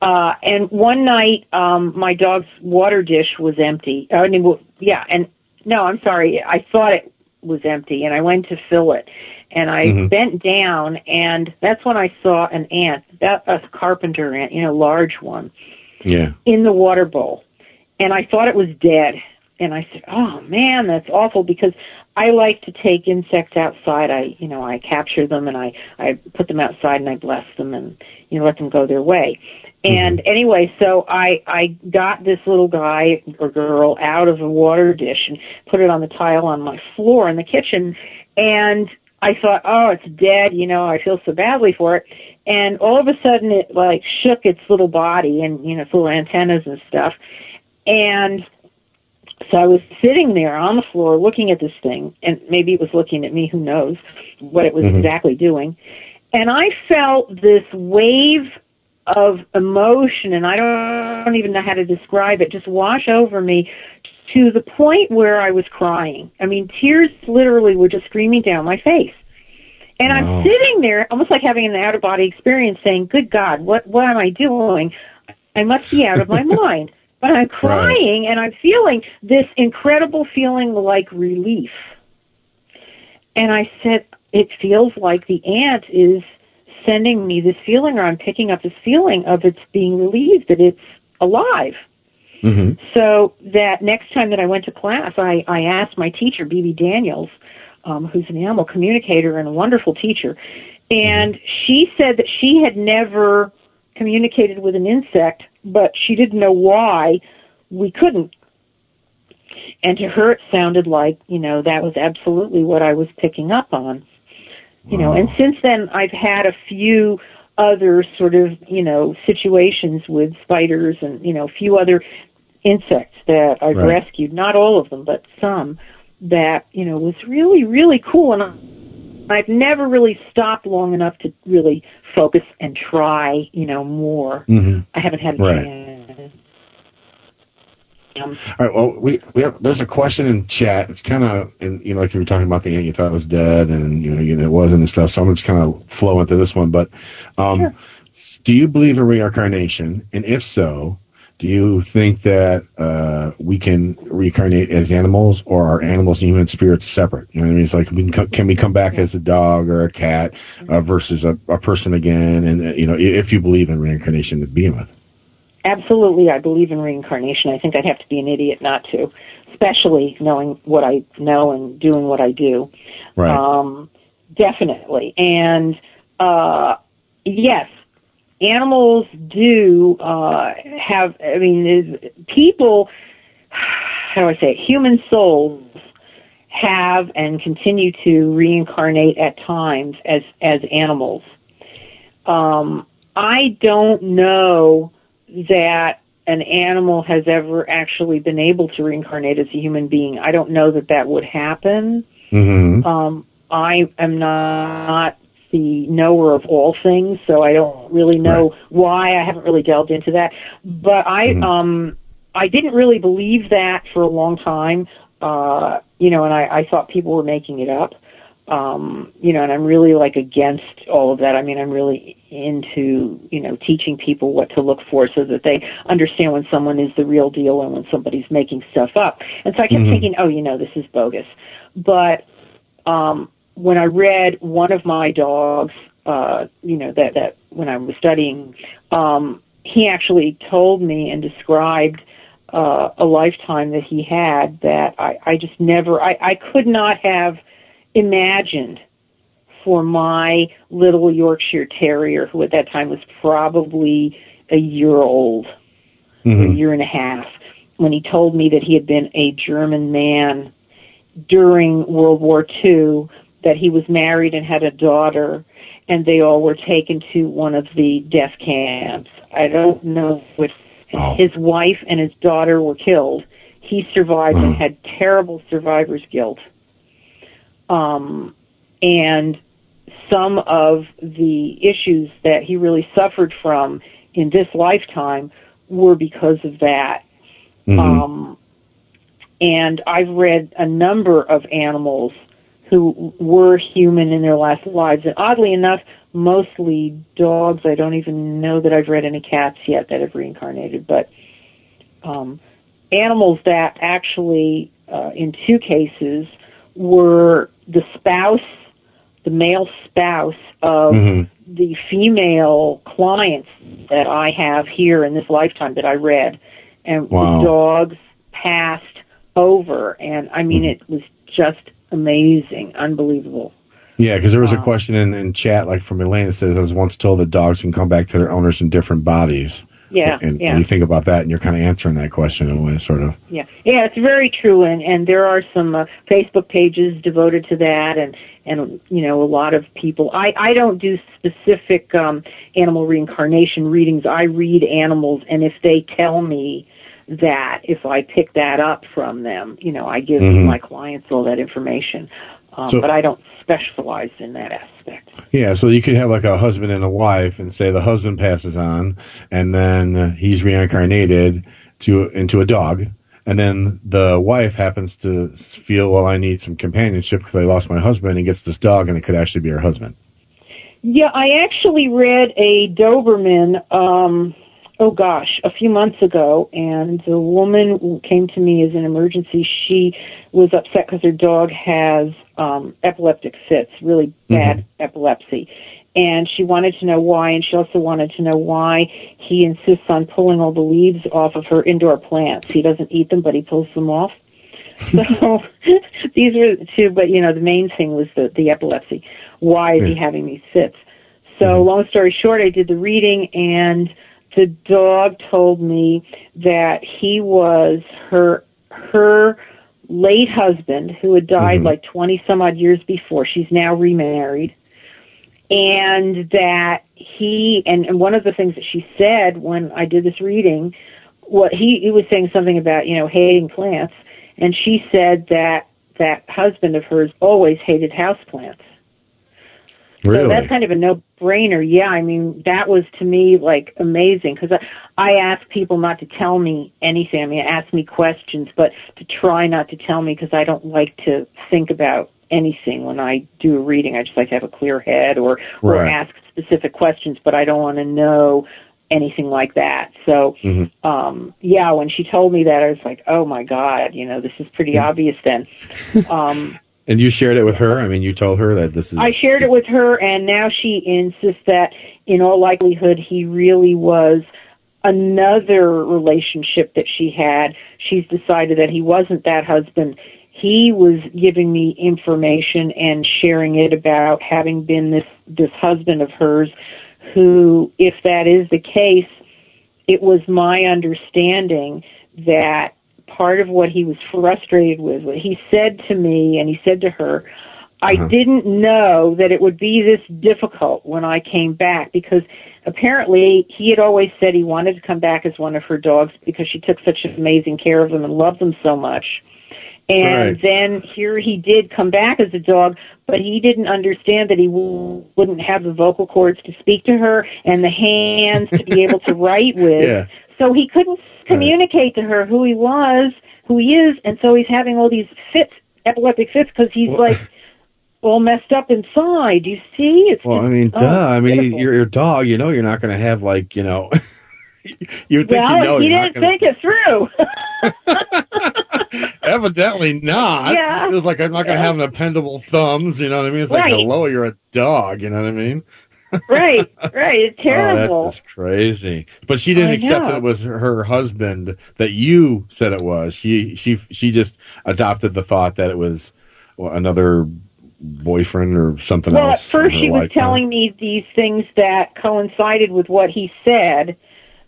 Uh, and one night, um, my dog's water dish was empty. I mean, well, yeah, and no, I'm sorry. I thought it was empty and I went to fill it. And I Mhm. bent down and that's when I saw an ant, that, a carpenter ant, you know, large one yeah. in the water bowl and I thought it was dead. And I said, "Oh man, that's awful." Because I like to take insects outside. I, you know, I capture them and I I put them outside and I bless them and you know let them go their way. Mm-hmm. And anyway, so I I got this little guy or girl out of a water dish and put it on the tile on my floor in the kitchen, and I thought, oh, it's dead. You know, I feel so badly for it. And all of a sudden, it like shook its little body and you know its little antennas and stuff. And so I was sitting there on the floor looking at this thing, and maybe it was looking at me. Who knows what it was Mhm. exactly doing? And I felt this wave of emotion, and I don't, I don't even know how to describe it, just wash over me to the point where I was crying. I mean, tears literally were just streaming down my face. And Wow. I'm sitting there, almost like having an out of body experience, saying, "Good God, what what am I doing? I must be out of my mind." But I'm crying, and I'm feeling this incredible feeling like relief. And I said, "It feels like the ant is sending me this feeling, or I'm picking up this feeling of it's being relieved that it's alive." Mm-hmm. So that next time that I went to class, I, I asked my teacher, B.B. Daniels, um, who's an animal communicator and a wonderful teacher, and she said that she had never communicated with an insect, but she didn't know why we couldn't. And to her, it sounded like, you know, that was absolutely what I was picking up on. You know, and since then, I've had a few other sort of, you know, situations with spiders and, you know, a few other insects that I've Right. rescued, not all of them, but some that, you know, was really, really cool. And I- I've never really stopped long enough to really focus and try, you know, more. Mm-hmm. I haven't had Right. chance. Um, All right. Well, we we have there's a question in chat. It's kind of and you know like you were talking about the ant you thought it was dead and you know, you know it wasn't and stuff. So I'm just kind of flowing into this one. But um, s- do you believe in reincarnation? And if so, do you think that uh, we can reincarnate as animals, or are animals and human spirits separate? You know what I mean? It's like we can, can we come back as a dog or a cat uh, versus a, a person again? And uh, you know, if you believe in reincarnation to begin with. absolutely, I believe in reincarnation. I think I'd have to be an idiot not to, especially knowing what I know and doing what I do. Right. Um, definitely. And uh, yes, animals do uh, have. I mean, people. How do I say it? Human souls have and continue to reincarnate at times as as animals. Um, I don't know that an animal has ever actually been able to reincarnate as a human being. I don't know that that would happen. Mm-hmm. Um, I am not the knower of all things, so I don't really know why. I haven't really delved into that. But I, Mhm. um, I didn't really believe that for a long time. Uh, you know, and I, I thought people were making it up. Um, you know, and I'm really like against all of that. I mean, I'm really into, you know, teaching people what to look for so that they understand when someone is the real deal and when somebody's making stuff up. And so I kept Mhm. thinking, oh, you know, this is bogus. But um, when I read one of my dogs, uh, you know, that, that when I was studying, um, he actually told me and described uh, a lifetime that he had that I, I just never, I, I could not have imagined for my little Yorkshire Terrier, who at that time was probably a year old, Mm-hmm. a year and a half, when he told me that he had been a German man during World War II, that he was married and had a daughter, and they all were taken to one of the death camps. I don't know if Oh. his wife and his daughter were killed. He survived and had terrible survivor's guilt. Um, and some of the issues that he really suffered from in this lifetime were because of that. Mm-hmm. Um, and I've read a number of animals who were human in their last lives, and oddly enough, mostly dogs. I don't even know that I've read any cats yet that have reincarnated, but um, animals that actually, uh, in two cases, were the spouse, the male spouse of Mm-hmm. the female clients that I have here in this lifetime that I read, and Wow. the dogs passed over, and I mean it was just amazing, unbelievable. Yeah, because there was a question in, in chat, like from Elaine, that says, I was once told that dogs can come back to their owners in different bodies. Yeah, And, yeah. and you think about that, and you're kind of answering that question in a way, sort of. Yeah, yeah, it's very true, and and there are some uh, Facebook pages devoted to that, and and you know a lot of people. I I don't do specific um, animal reincarnation readings. I read animals, and if they tell me that, if I pick that up from them, you know, I give Mhm. my clients all that information, um, So- but I don't specialize in that aspect. Yeah, so you could have like a husband and a wife, and say the husband passes on, and then he's reincarnated to into a dog, and then the wife happens to feel, well, I need some companionship because I lost my husband, and gets this dog, and it could actually be her husband. Yeah, I actually read a Doberman, um, oh gosh, a few months ago, and the woman came to me as an emergency. She was upset because her dog has um, epileptic fits, really bad epilepsy. And she wanted to know why, and she also wanted to know why he insists on pulling all the leaves off of her indoor plants. He doesn't eat them, but he pulls them off. So these were the two, but you know, the main thing was the, the epilepsy. Why is he having these fits? So long story short, I did the reading and the dog told me that he was her, her late husband who had died mm-hmm. like 20 some odd years before. She's now remarried. And that he, and, and one of the things that she said when I did this reading, what he, he was saying something about, you know, hating plants. And she said that that husband of hers always hated houseplants. Really? So that's kind of a no-brainer. Yeah, I mean that was to me like amazing because I, I ask people not to tell me anything. I mean, ask me questions, but to try not to tell me because I don't like to think about anything when I do a reading. I just like to have a clear head or or Right. ask specific questions, but I don't want to know anything like that. So, Mm-hmm. um, yeah, when she told me that, I was like, oh my god, you know, this is pretty obvious then. Um, And you shared it with her? I mean, you told her that this is. I shared it with her, and now she insists that, in all likelihood, he really was another relationship that she had. She's decided that he wasn't that husband. He was giving me information and sharing it about having been this this husband of hers, who, if that is the case, it was my understanding that part of what he was frustrated with, what he said to me and he said to her, I uh-huh. didn't know that it would be this difficult when I came back because apparently he had always said he wanted to come back as one of her dogs because she took such amazing care of them and loved them so much. And Right. then here he did come back as a dog, but he didn't understand that he w- wouldn't have the vocal cords to speak to her and the hands to be able to write with. Yeah. So he couldn't communicate to her who he was, who he is, and so he's having all these fits, epileptic fits, because he's Well- like all messed up inside. You see? It's Well, I mean, oh, duh. I mean, pitiful. you're your dog. You know, you're not going to have like you know. you would think well, you know. he you're didn't gonna, think it through. Evidently not. Yeah. It was like I'm not going to have an appendable thumbs. You know what I mean? It's like, Right. hello, you're a dog. You know what I mean? Right, right. It's terrible. Oh, that's just crazy. But she didn't I accept know. that it was her husband that you said it was. She she she just adopted the thought that it was another boyfriend or something well, at else. in first her she was telling me these things that coincided with what he said.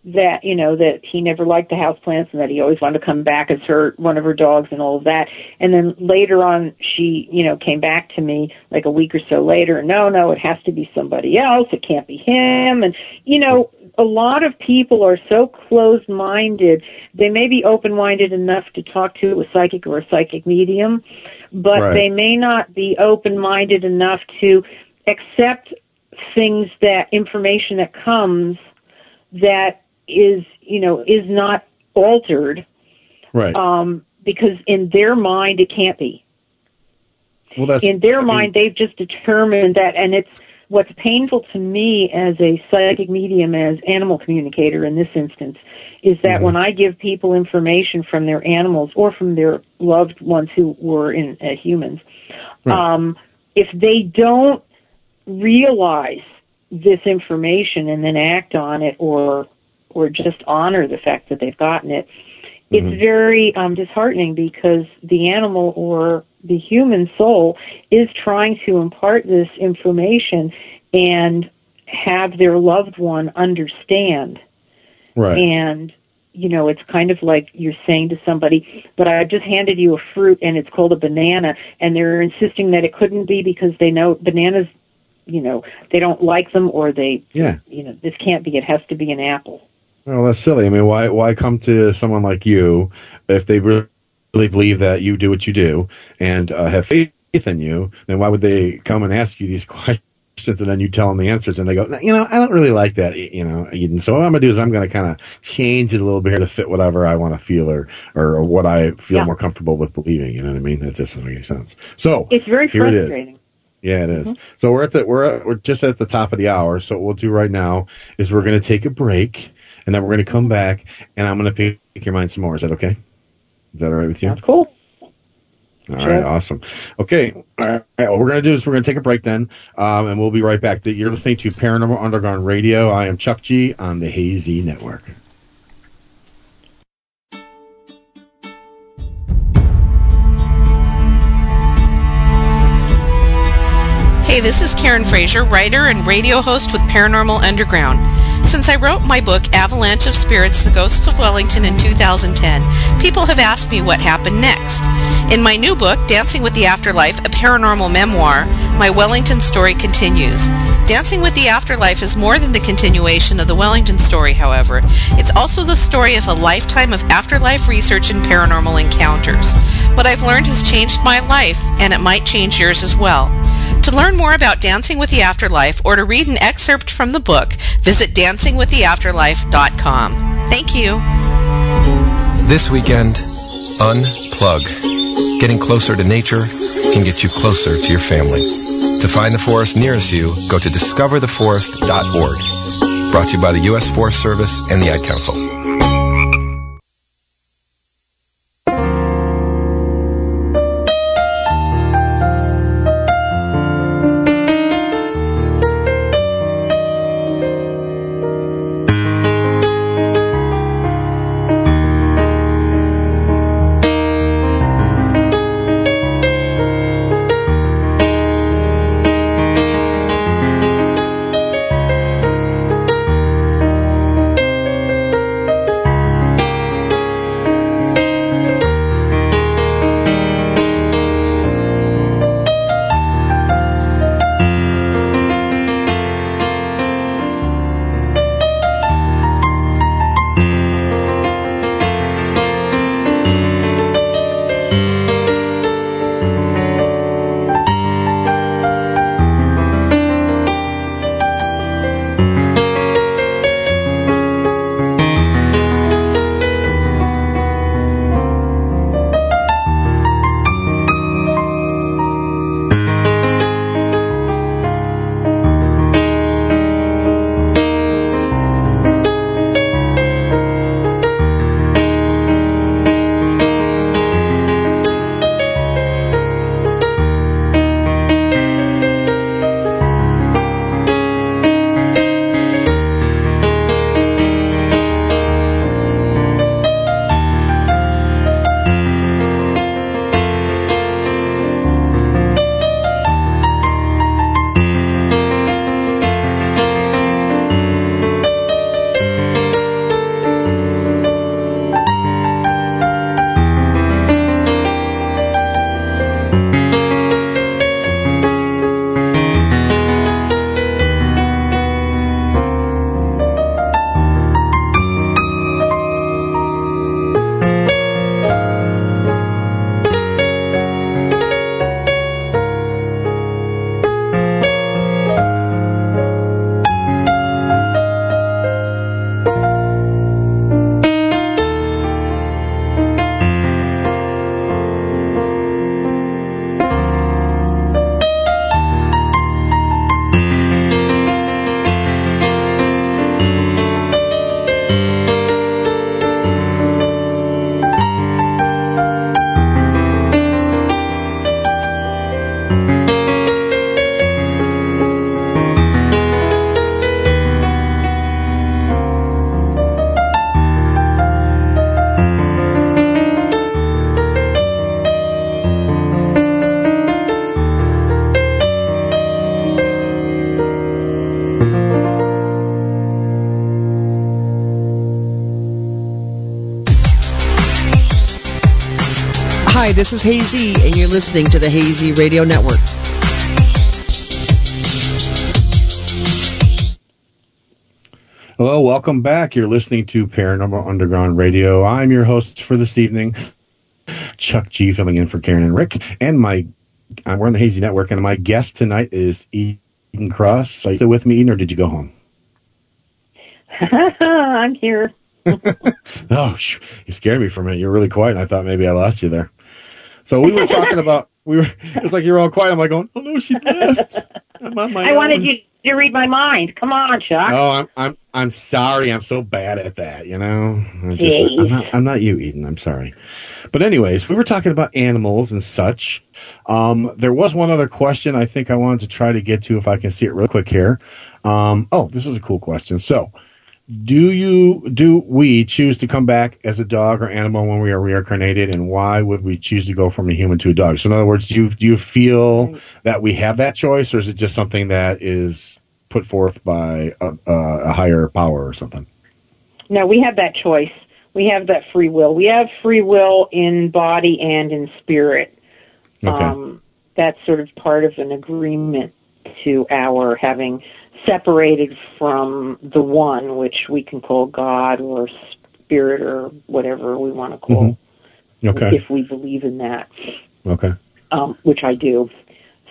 That you know that he never liked the houseplants and that he always wanted to come back as her one of her dogs and all of that. And then later on, she you know came back to me like a week or so later. No, no, it has to be somebody else. It can't be him. And you know, a lot of people are so closed-minded. They may be open-minded enough to talk to a psychic or a psychic medium, but Right. they may not be open-minded enough to accept things that information that comes that is you know is not altered Right. um because in their mind it can't be. Well, that's in their mind they've just determined that and it's what's painful to me as a psychic medium as animal communicator in this instance is that when I give people information from their animals or from their loved ones who were in uh, humans um if they don't realize this information and then act on it or or just honor the fact that they've gotten it it's very um, disheartening because the animal or the human soul is trying to impart this information and have their loved one understand. Right. And, you know, it's kind of like you're saying to somebody, but I just handed you a fruit and it's called a banana and they're insisting that it couldn't be because they know bananas, you know, they don't like them or they, Yeah. you know, this can't be, it has to be an apple. Well, that's silly. I mean, why why come to someone like you if they really believe that you do what you do and uh, have faith in you? Then why would they come and ask you these questions and then you tell them the answers and they go, you know, I don't really like that, you know, Eden. So what I'm gonna do is I'm gonna kind of change it a little bit here to fit whatever I want to feel or or what I feel Yeah. more comfortable with believing. You know what I mean? That just doesn't make any sense. So It's very here it is. frustrating. Yeah, it is. So we're at the we're at, we're just at the top of the hour. So what we'll do right now is we're going to take a break, and then we're going to come back, and I'm going to pick your mind some more. Is that okay? Is that all right with you? That's cool. All right, awesome. Okay, all right. What we're going to do is we're going to take a break then, um, and we'll be right back. You're listening to Paranormal Underground Radio. I am Chuck G on the Hazy Network. Hey, this is Karen Frazier, writer and radio host with Paranormal Underground. Since I wrote my book, Avalanche of Spirits, The Ghosts of Wellington in 2010, people have asked me what happened next. In my new book, Dancing with the Afterlife, a paranormal memoir, my Wellington story continues. Dancing with the Afterlife is more than the continuation of the Wellington story, however. It's also the story of a lifetime of afterlife research and paranormal encounters. What I've learned has changed my life, and it might change yours as well. To learn more about Dancing with the Afterlife or to read an excerpt from the book, visit dancingwiththeafterlife.com. Thank you. This weekend, unplug. Getting closer to nature can get you closer to your family. To find the forest nearest you, go to discovertheforest.org. Brought to you by the U.S. Forest Service and the Ad Council. Hi, this is Hazy, and you're listening to the Hazy Radio Network. Hello, welcome back. You're listening to Paranormal Underground Radio. I'm your host for this evening, Chuck G, filling in for Karen and Rick. And my, uh, we're on the Hazy Network, and my guest tonight is Eden Cross. Are you still with me, Eden, or did you go home? I'm here. oh, sh- you scared me for a minute. You were really quiet, and I thought maybe I lost you there. So we were talking about we were. It's like you're all quiet. I'm like going, oh no, she left. I'm on my I wanted you to read my mind. Come on, Chuck. Oh, I'm I'm I'm sorry. I'm so bad at that. You know, I'm, just, I'm not I'm not you, Eden. I'm sorry. But anyways, we were talking about animals and such. Um, there was one other question I think I wanted to try to get to if I can see it real quick here. Um, oh, this is a cool question. So, do you do we choose to come back as a dog or animal when we are reincarnated, and why would we choose to go from a human to a dog? So, in other words, do you do you feel that we have that choice, or is it just something that is put forth by a, a, a higher power or something? No, we have that choice. We have that free will. We have free will in body and in spirit. Okay. Um, that's sort of part of an agreement to our having separated from the one, which we can call God or spirit or whatever we want to call, Mhm. Okay. if we believe in that. Okay. um, which I do.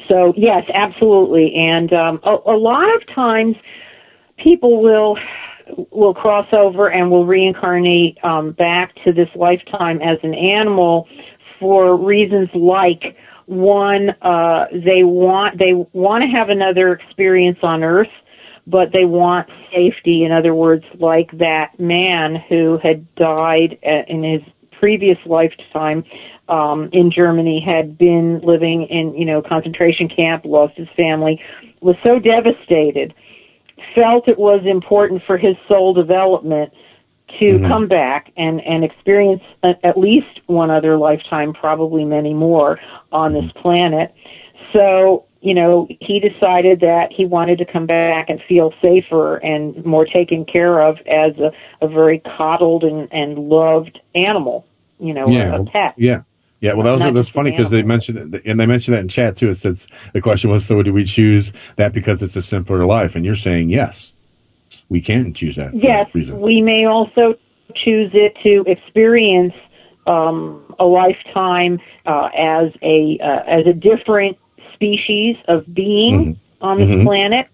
So yes, absolutely. And um, a, a lot of times, people will will cross over and will reincarnate um, back to this lifetime as an animal for reasons like one, uh, they want they want to have another experience on Earth. But they want safety. In other words, like that man who had died uh, in his previous lifetime um, in Germany had been living in you know concentration camp, lost his family, was so devastated, felt it was important for his soul development to Mhm. come back and and experience a, at least one other lifetime, probably many more on this planet. So you know he decided that he wanted to come back and feel safer and more taken care of as a, a very coddled and, and loved animal. You know, yeah. a, pet. Yeah. Yeah, well, that was Not that's funny because they mentioned and they mentioned that in chat too. It says the question was, so do we choose that because it's a simpler life? And you're saying yes, we can choose that. for Yes, that we may also choose it to experience um, a lifetime uh, as a uh, as a different species of being on this Mhm. planet.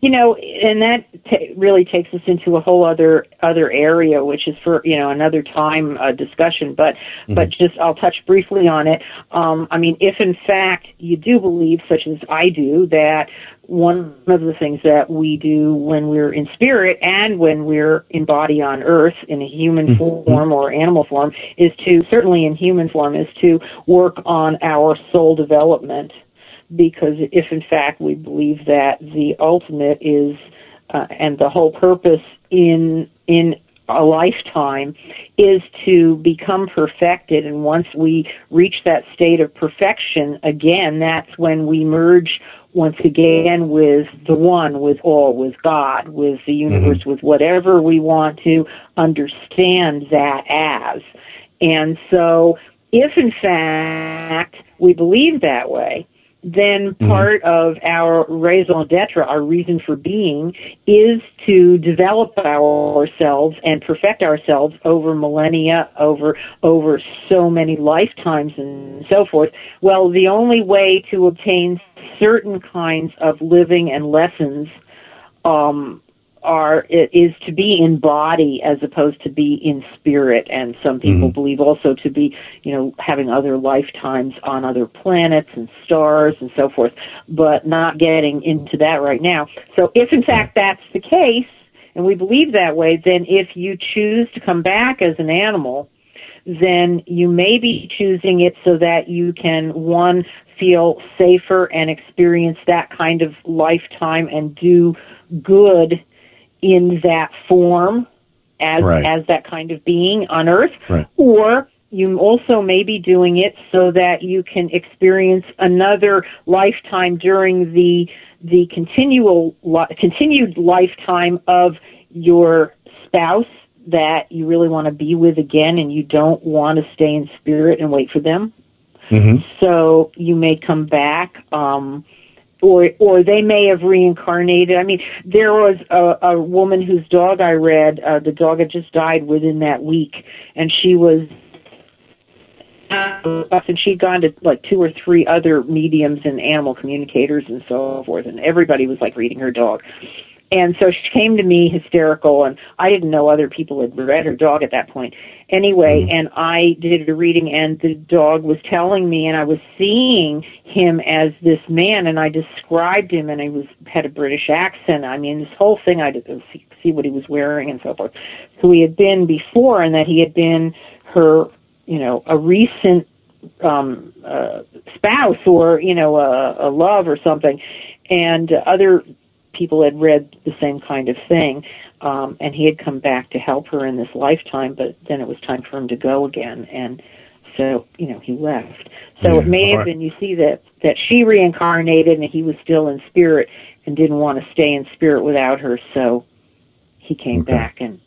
You know, and that t- really takes us into a whole other other area, which is for you know another time uh, discussion. But but just I'll touch briefly on it. Um, I mean, if in fact you do believe, such as I do, that one of the things that we do when we're in spirit and when we're in body on earth in a human form or animal form is to certainly in human form is to work on our soul development because if in fact we believe that the ultimate is uh, and the whole purpose in in a lifetime is to become perfected. And once we reach that state of perfection again that's when we merge once again with the one with all with god with the universe with whatever we want to understand that as. And so if in fact we believe that way then part of our raison d'etre, our reason for being, is to develop ourselves and perfect ourselves over millennia, over over so many lifetimes and so forth. Well, the only way to obtain certain kinds of living and lessons um, are is to be in body as opposed to be in spirit. And some people mm-hmm. believe also to be you know having other lifetimes on other planets and stars and so forth but not getting into that right now. So if in fact that's the case and we believe that way then if you choose to come back as an animal then you may be choosing it so that you can one feel safer and experience that kind of lifetime and do good in that form as Right. as that kind of being on earth Right. or you also may be doing it so that you can experience another lifetime during the the continual li- continued lifetime of your spouse that you really want to be with again and you don't want to stay in spirit and wait for them. Mm-hmm. So you may come back, um, or or they may have reincarnated. I mean, there was a, a woman whose dog I read. Uh, the dog had just died within that week, and she was. Uh, and she'd gone to like two or three other mediums and animal communicators and so forth, and everybody was like reading her dog. And so she came to me hysterical, and I didn't know other people had read her dog at that point. Anyway, Mm-hmm. and I did a reading, and the dog was telling me, and I was seeing him as this man, and I described him, and he was had a British accent. I mean, this whole thing, I did see, see what he was wearing and so forth, who he had been before, and that he had been her, you know, a recent um uh spouse or you know a, a love or something and uh, other people had read the same kind of thing um and he had come back to help her in this lifetime but then it was time for him to go again and so you know he left so Yeah, it may have alright. been you see that that she reincarnated and he was still in spirit and didn't want to stay in spirit without her so he came Okay. back and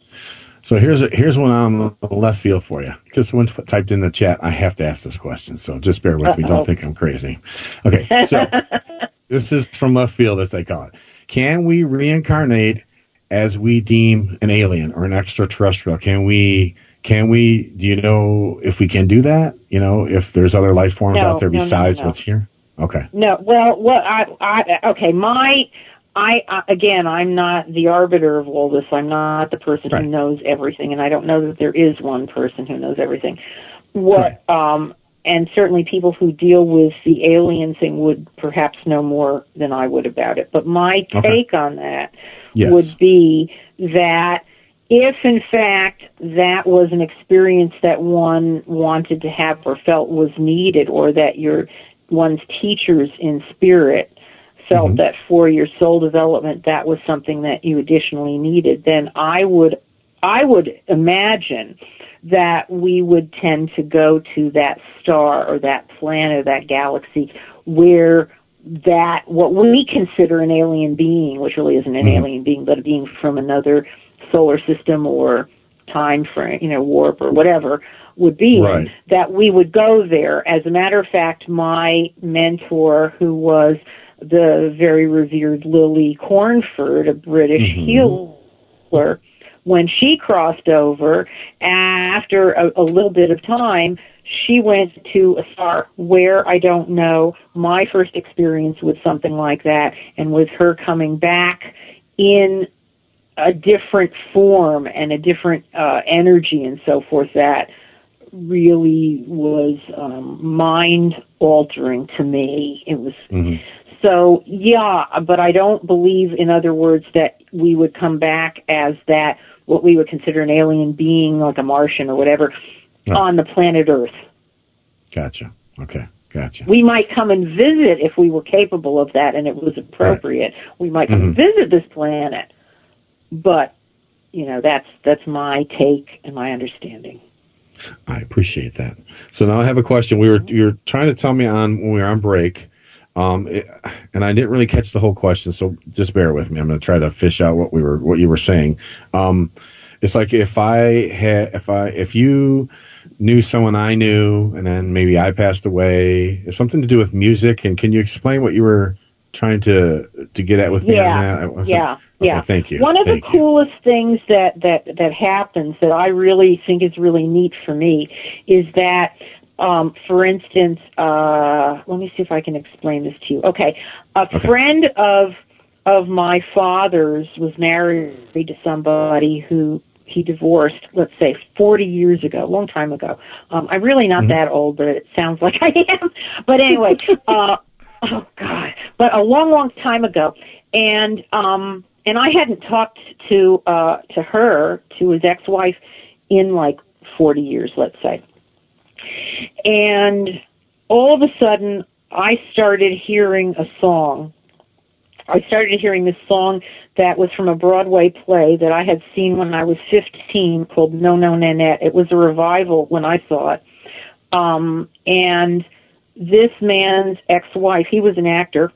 So here's a, here's one on the left field for you because someone typed in the chat. I have to ask this question, so just bear with me. Uh-oh. Don't think I'm crazy. Okay, so this is from left field, as they call it. Can we reincarnate as we deem an alien or an extraterrestrial? Can we? Can we? Do you know if we can do that? You know, if there's other life forms No, out there no, besides no. what's here? Okay. No, well, what I, I, okay, my, I, I, again, I'm not the arbiter of all this. I'm not the person Right. who knows everything, and I don't know that there is one person who knows everything. What, um, and certainly people who deal with the alien thing would perhaps know more than I would about it. But my Okay. take on that Yes. would be that if in fact that was an experience that one wanted to have or felt was needed or that your one's teachers in spirit felt mm-hmm. that for your soul development that was something that you additionally needed then i would i would imagine that we would tend to go to that star or that planet or that galaxy where that what we consider an alien being, which really isn't an Mhm. alien being, but a being from another solar system or time frame, you know, warp or whatever would be, Right. that we would go there. As a matter of fact, my mentor, who was the very revered Lily Cornford, a British Mhm. healer, when she crossed over, after a, a little bit of time, she went to a star where I don't know my first experience with something like that and with her coming back in a different form and a different uh, energy and so forth that really was um, mind altering to me. It was Mhm. so yeah, but I don't believe, in other words, that we would come back as that what we would consider an alien being, like a Martian or whatever, Right. on the planet Earth. Gotcha. Okay. Gotcha. We might come and visit if we were capable of that and it was appropriate. We might come and Mhm. visit this planet, but you know that's that's my take and my understanding. I appreciate that. So now I have a question. We were you were trying to tell me on when we were on break, um, it- and I didn't really catch the whole question. So just bear with me. I'm going to try to fish out what we were what you were saying. Um, it's like if I had if I if you knew someone I knew, and then maybe I passed away. It's something to do with music. And can you explain what you were trying to to get at with me yeah, on that? Yeah, Okay, yeah. Thank you. One of Thank the you. coolest things that that that happens that I really think is really neat for me is that, um, for instance, uh, let me see if I can explain this to you. Okay, a Okay. friend of of my father's was married to somebody who he divorced, let's say, 40 years ago, a long time ago. Um, I'm really not Mm-hmm. that old, but it sounds like I am. But anyway, uh, oh God, but a long, long time ago. And, um, and I hadn't talked to, uh, to her, to his ex-wife in like 40 years, let's say. And all of a sudden, I started hearing a song. I started hearing this song that was from a Broadway play that I had seen when I was 15 called No No Nanette. It was a revival when I saw it. Um, and this man's ex-wife, he was an actor,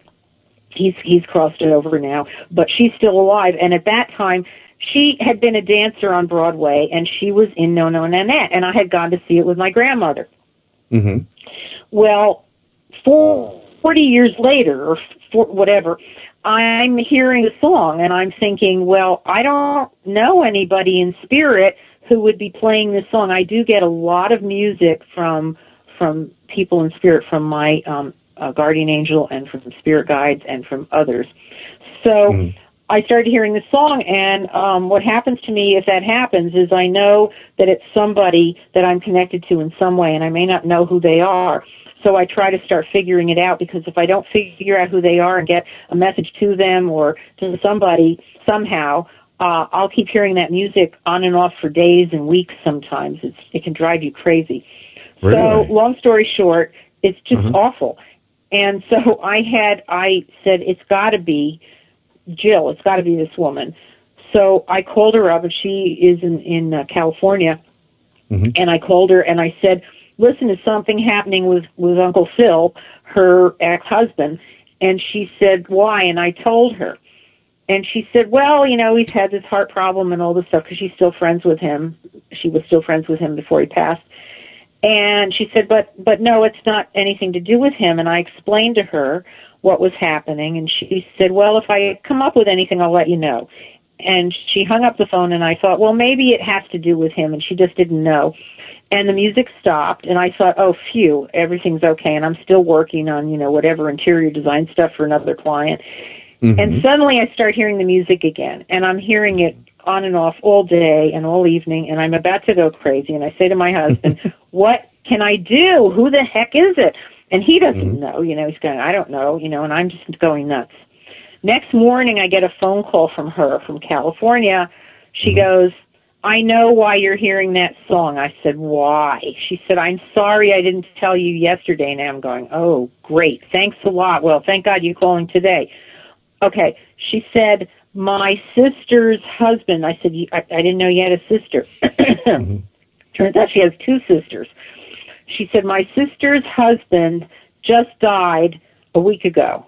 he's he's crossed it over now, but she's still alive. And at that time, she had been a dancer on Broadway, and she was in No No Nanette, and I had gone to see it with my grandmother. Mm-hmm. Well, four, 40 years later, or for, whatever, I'm hearing the song and I'm thinking, well, I don't know anybody in spirit who would be playing this song. I do get a lot of music from from people in spirit, from my um, uh, guardian angel, and from spirit guides, and from others. So. Mm-hmm. I started hearing the song, and um, what happens to me if that happens is I know that it's somebody that I'm connected to in some way, and I may not know who they are. So I try to start figuring it out because if I don't figure out who they are and get a message to them or to somebody somehow, uh, I'll keep hearing that music on and off for days and weeks sometimes. It's, it can drive you crazy. Really? So long story short, it's just Mhm. awful. And so I had, I said, it's gotta be Jill. It's gotta be this woman. So I called her up and she is in, in uh, California Mhm. and I called her and I said, "Listen, is something happening with with Uncle Phil, her ex-husband?" And she said, "Why?" And I told her, and she said, "Well, you know, he's had this heart problem and all this stuff because she's still friends with him. She was still friends with him before he passed." And she said, "But but no, it's not anything to do with him." And I explained to her what was happening, and she said, "Well, if I come up with anything, I'll let you know." And she hung up the phone, and I thought, "Well, maybe it has to do with him," and she just didn't know and the music stopped and I thought, oh phew, everything's okay and I'm still working on, you know, whatever interior design stuff for another client. Mm-hmm. And suddenly I start hearing the music again and I'm hearing it on and off all day and all evening and I'm about to go crazy and I say to my husband, what can I do? Who the heck is it? And he doesn't mm-hmm. know, you know, he's going, I don't know, you know, and I'm just going nuts. Next morning I get a phone call from her from California. She mm-hmm. goes, I know why you're hearing that song. I said, why? She said, I'm sorry I didn't tell you yesterday. And I'm going, oh, great. Thanks a lot. Well, thank God you're calling today. Okay. She said, my sister's husband. I said, "You- I, I didn't know you had a sister. Mm-hmm. Turns out she has two sisters. She said, my sister's husband just died a week ago.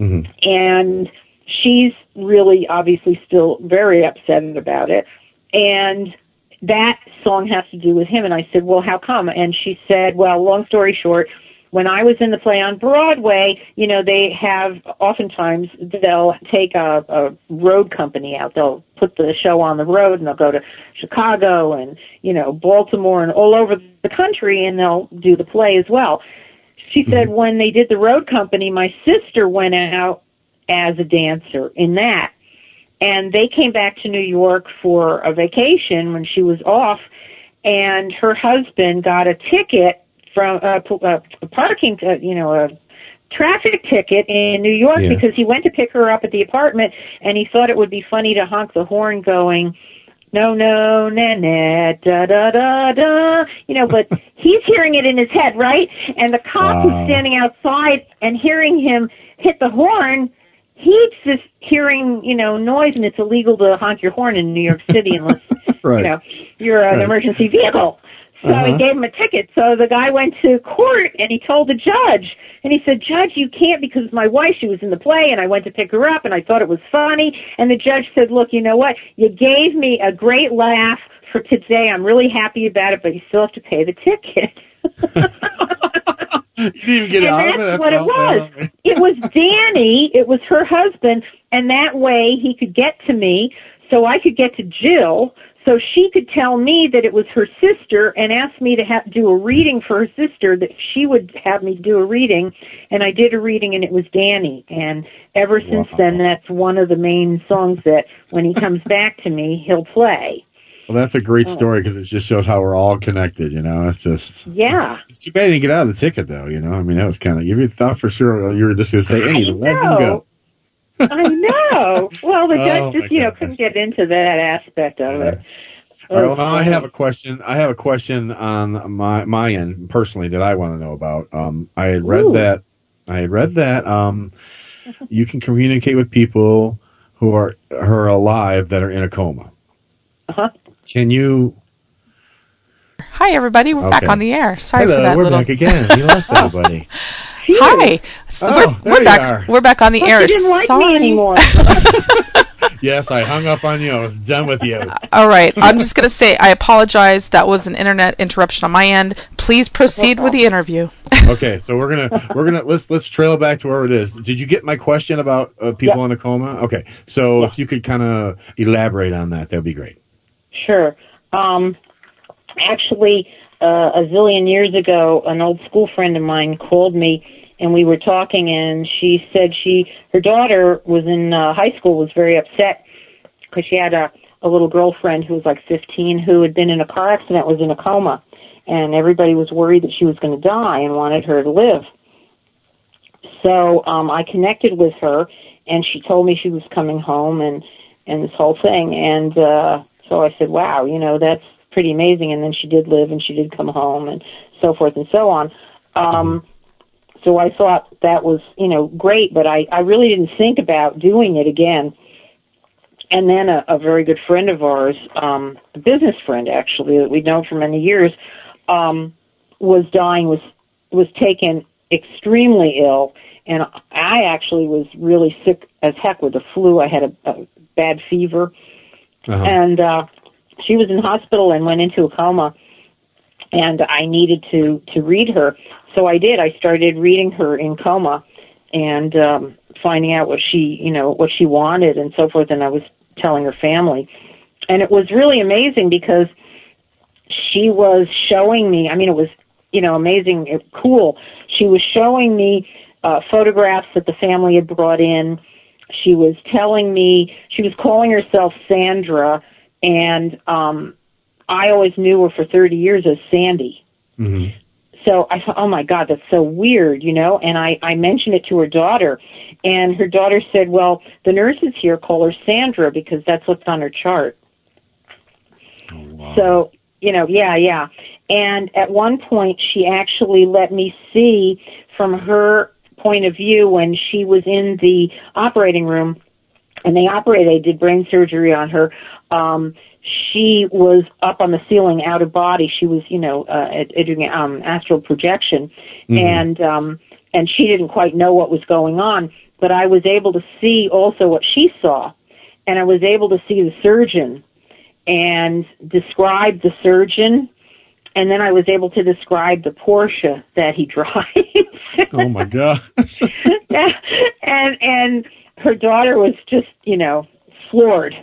Mm-hmm. and she's really obviously still very upset about it. And that song has to do with him. And i said well how come? And she said well long story short when i was in the play on broadway you know they have oftentimes they'll take a, a road company out. They'll put the show on the road and they'll go to chicago and you know baltimore and all over the country and they'll do the play as well. She mm-hmm. said when they did the road company, my sister went out as a dancer in that. And they came back to New York for a vacation when she was off and her husband got a ticket from uh, p- uh, a parking, uh, you know, a traffic ticket in New York Yeah. because he went to pick her up at the apartment and he thought it would be funny to honk the horn going, no, no, na, na, da, da, da, da, you know, but he's hearing it in his head, right? And the cop Wow. who's standing outside and hearing him hit the horn, he's just hearing, you know, noise and it's illegal to honk your horn in New York City unless, Right. you know, you're an Right. emergency vehicle. So Uh-huh. he gave him a ticket. So the guy went to court and he told the judge. And he said, Judge, you can't because my wife, she was in the play and I went to pick her up and I thought it was funny. And the judge said, look, you know what? You gave me a great laugh for today. I'm really happy about it, but you still have to pay the ticket. You didn't even get and out that's of it. That's what it was. it was Danny. It was her husband, and that way he could get to me, so I could get to Jill, so she could tell me that it was her sister, and ask me to have do a reading for her sister. That she would have me do a reading, and I did a reading, and it was Danny. And ever since Wow. then, that's one of the main songs that when he comes back to me, he'll play. Well, that's a great Oh. story because it just shows how we're all connected. You know, it's just Yeah. it's too bad he didn't get out of the ticket though. You know, I mean, that was kind of you thought for sure you were just going to say, "Hey, let him go." I know. Well, the judge Oh, just, my you know, goodness. couldn't get into that aspect of it. All right, well, now I have a question. I have a question on my my end personally that I want to know about. Um, I had read Ooh. that I had read that um, you can communicate with people who are who are alive that are in a coma. Uh-huh. Can you? Hi, everybody. We're back on the air. Sorry Hello, for that we're little. back again. We lost everybody. Hi. So Oh, we're, we're back. We're back on the But air. you didn't like Sorry. me anymore. Yes, I hung up on you. I was done with you. All right. I'm just going to say I apologize. That was an internet interruption on my end. Please proceed with the interview. Okay, so we're gonna we're gonna let's let's trail back to where it is. Did you get my question about uh, people Yeah. in a coma? Okay, so if you could kind of elaborate on that, that'd be great. Sure. Um, actually, uh, a zillion years ago, an old school friend of mine called me, and we were talking, and she said she her daughter was in uh, high school, was very upset because she had a a little girlfriend who was like 15 who had been in a car accident, was in a coma, and everybody was worried that she was going to die and wanted her to live. So um, I connected with her, and she told me she was coming home, and and this whole thing, and uh, so I said, "Wow, you know that's pretty amazing." And then she did live, and she did come home, and so forth and so on. Um, so I thought that was you know great, but I I really didn't think about doing it again. And then a, a very good friend of ours, um, a business friend actually that we'd known for many years, um, was dying, was was taken extremely ill, and I actually was really sick as heck with the flu. I had a, a bad fever, Uh-huh. and uh, she was in hospital and went into a coma, and I needed to to read her, so I did. I started reading her in coma, and um, finding out what she you know what she wanted and so forth, and I was telling her family, and it was really amazing because she was showing me. I mean, it was you know amazing, it, cool. She was showing me uh, photographs that the family had brought in. She was telling me she was calling herself Sandra, and um, I always knew her for 30 years as Sandy. Mm-hmm. So I thought, oh my God, that's so weird, you know. And I I mentioned it to her daughter, and her daughter said, well, the nurses here call her Sandra because that's what's on her chart. So, you know, yeah, yeah. And at one point, she actually let me see from her point of view when she was in the operating room and they operated, they did brain surgery on her. Um, she was up on the ceiling out of body. She was, you know, uh, doing um, astral projection, Mhm. and um, and she didn't quite know what was going on. But I was able to see also what she saw, and I was able to see the surgeon and describe the surgeon, and then I was able to describe the Porsche that he drives. Oh my god! and and her daughter was just you know floored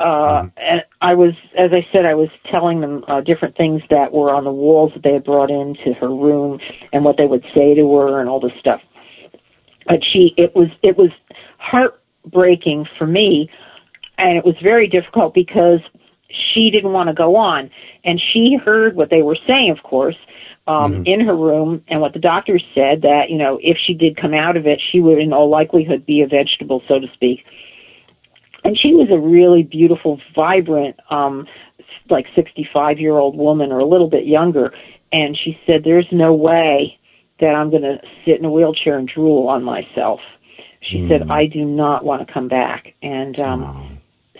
uh and i was as i said i was telling them uh, different things that were on the walls that they had brought into her room and what they would say to her and all this stuff. But she it was it was heartbreaking for me and it was very difficult because she didn't want to go on. And she heard what they were saying of course um in her room and what the doctors said that you know if she did come out of it she would in all likelihood be a vegetable so to speak and she was a really beautiful vibrant um like 65 year old woman or a little bit younger. And she said there's no way that I'm going to sit in a wheelchair and drool on myself. She said I do not want to come back. And um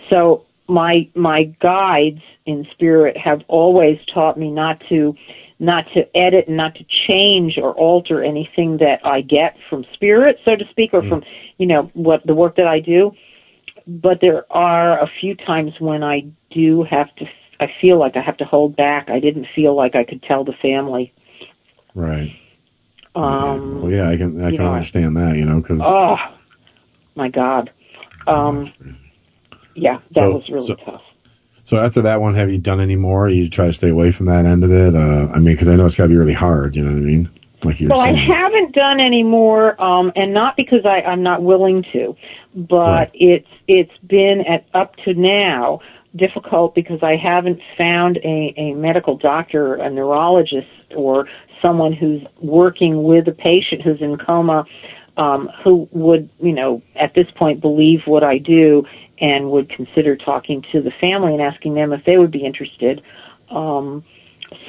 so my my guides in spirit have always taught me not to not to edit and not to change or alter anything that I get from spirit so to speak or from you know what the work that I do but there are a few times when I do have to I feel like I have to hold back I didn't feel like I could tell the family Right. um Well, yeah, I can I can know. understand that. You know, because oh my god um yeah that So- was really so- tough so after that one, have you done any more? You try to stay away from that end of it. Uh, I mean, because I know it's got to be really hard. You know what I mean? Like you Well, I haven't done any more, um, and not because I, I'm not willing to, but it's it's been at up to now difficult because I haven't found a, a medical doctor, a neurologist, or someone who's working with a patient who's in coma, um, who would, you know, at this point believe what I do and would consider talking to the family and asking them if they would be interested. Um,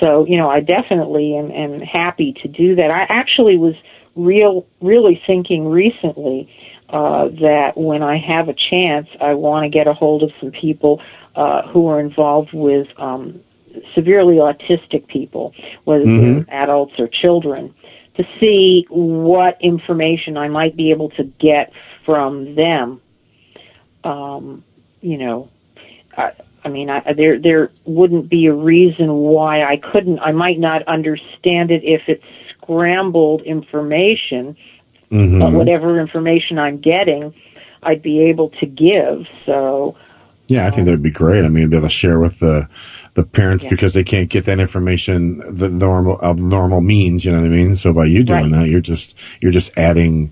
so you know i definitely am, am happy to do that i actually was real really thinking recently uh that when i have a chance i want to get a hold of some people uh who are involved with um severely autistic people whether Mhm. they're adults or children to see what information I might be able to get from them. Um, you know, I, I mean, I, there there wouldn't be a reason why I couldn't. I might not understand it if it's scrambled information, Mhm. but whatever information I'm getting, I'd be able to give. So, Yeah, I think that'd be great. I mean, be able to share with the the parents Yeah. because they can't get that information the normal of normal means. You know what I mean? So by you doing that, you're just you're just adding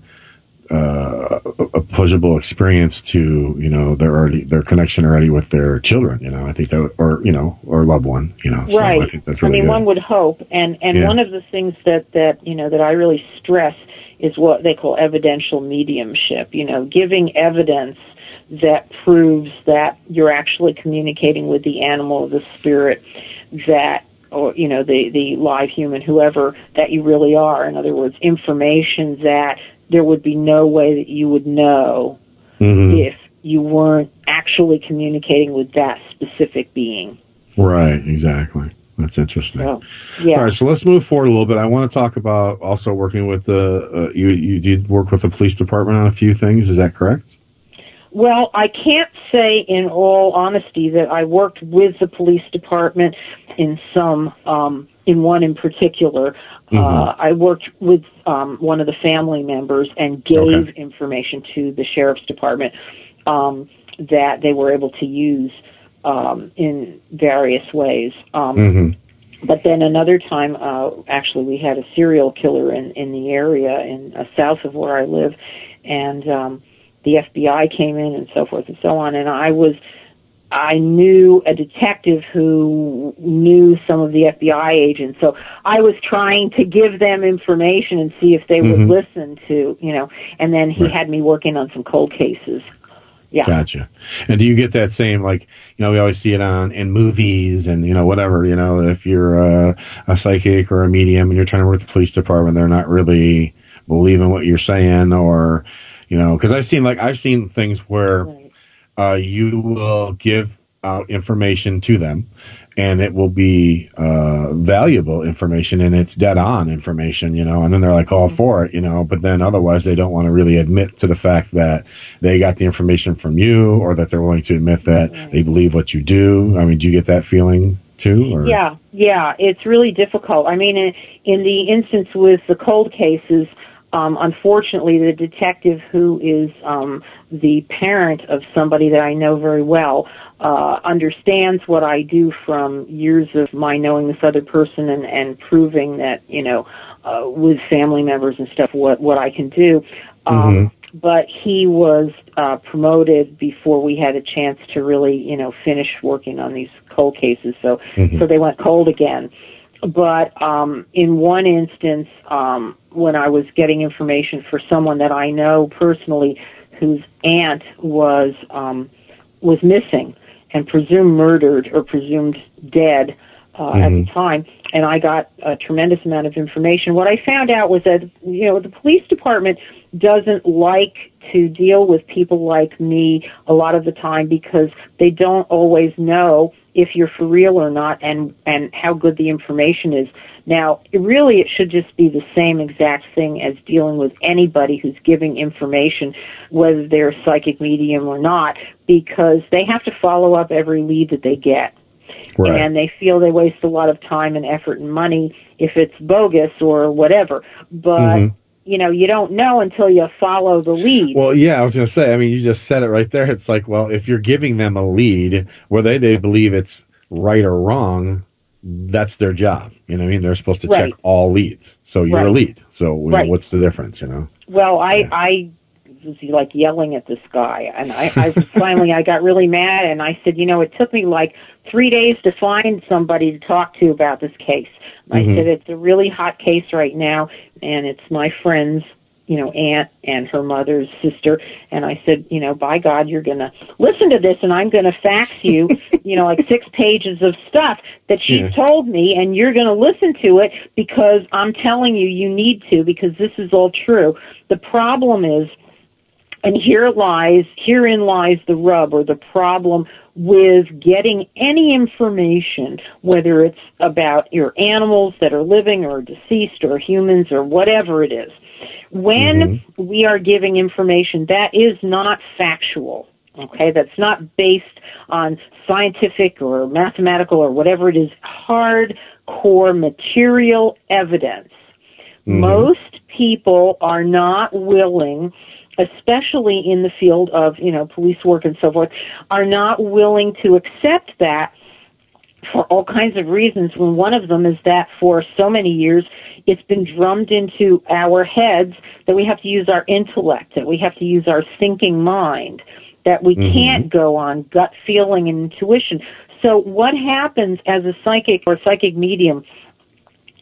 uh, a pleasurable experience to you know their already their connection already with their children. You know, I think that would- or you know or loved one. You know, so right. I think that's really I mean, good. one would hope, and and Yeah. one of the things that that you know that I really stress is what they call evidential mediumship. You know, giving evidence that proves that you're actually communicating with the animal, the spirit, that or you know the the live human, whoever that you really are. In other words, information that there would be no way that you would know Mhm. if you weren't actually communicating with that specific being. Right, exactly. That's interesting. Yeah. All right, so let's move forward a little bit. I want to talk about also working with the uh, you. You did work with the police department on a few things. Is that correct? Well, I can't say in all honesty that I worked with the police department in some, um, in one in particular. Uh, Mhm. I worked with um, one of the family members and gave information to the sheriff's department um, that they were able to use um, in various ways. Um, Mm-hmm. but then another time, uh, actually, we had a serial killer in in the area in uh, south of where I live, and um, the FBI came in and so forth and so on. And I was, I knew a detective who knew some of the FBI agents, so I was trying to give them information and see if they Mhm. would listen to, you know. And then he Right. had me working on some cold cases. Yeah. Gotcha. And do you get that same like you know we always see it on in movies and you know whatever you know if you're a, a psychic or a medium and you're trying to work with the police department they're not really believing what you're saying or you know because I've seen like I've seen things where uh, you will give out information to them and it will be uh, valuable information and it's dead on information, you know, and then they're like all for it, you know, but then otherwise they don't want to really admit to the fact that they got the information from you or that they're willing to admit that they believe what you do. I mean, do you get that feeling too? Or? Yeah, yeah, it's really difficult. I mean, in, in the instance with the cold cases, um, unfortunately, the detective who is um, the parent of somebody that I know very well uh, understands what I do from years of my knowing this other person and, and proving that you know uh, with family members and stuff what what I can do. Um, But he was uh, promoted before we had a chance to really you know finish working on these cold cases. So Mhm. so they went cold again but um, in one instance, um, when I was getting information for someone that I know personally, whose aunt was um, was missing and presumed murdered or presumed dead uh, at the Mhm. time, and I got a tremendous amount of information. What I found out was that you know the police department doesn't like to deal with people like me a lot of the time because they don't always know if you're for real or not and and how good the information is now it really it should just be the same exact thing as dealing with anybody who's giving information whether they're a psychic medium or not because they have to follow up every lead that they get Right. and they feel they waste a lot of time and effort and money if it's bogus or whatever but Mhm. you know you don't know until you follow the lead Well, yeah, I was going to say. I mean, you just said it right there. It's like, well, if you're giving them a lead, whether they believe it's right or wrong, that's their job. You know what I mean? They're supposed to Right. check all leads. So you're a lead. So you know, what's the difference? You know? Well, I I was like yelling at this guy, and I, I finally I got really mad, and I said, you know, it took me like three days to find somebody to talk to about this case. I Mhm. said it's a really hot case right now, and it's my friend's, you know, aunt and her mother's sister, and I said, you know, by God, you're gonna listen to this, and I'm gonna fax you, you know, like six pages of stuff that she Yeah. told me, and you're gonna listen to it because I'm telling you, you need to because this is all true. The problem is And here lies, herein lies the rub or the problem with getting any information, whether it's about your animals that are living or deceased or humans or whatever it is. When mm-hmm. we are giving information that is not factual, okay, that's not based on scientific or mathematical or whatever it is, hard core material evidence, mm-hmm. most people are not willing especially in the field of, you know, police work and so forth, are not willing to accept that for all kinds of reasons. When one of them is that for so many years, it's been drummed into our heads that we have to use our intellect, that we have to use our thinking mind, that we mm-hmm. can't go on gut feeling and intuition. So what happens as a psychic or psychic medium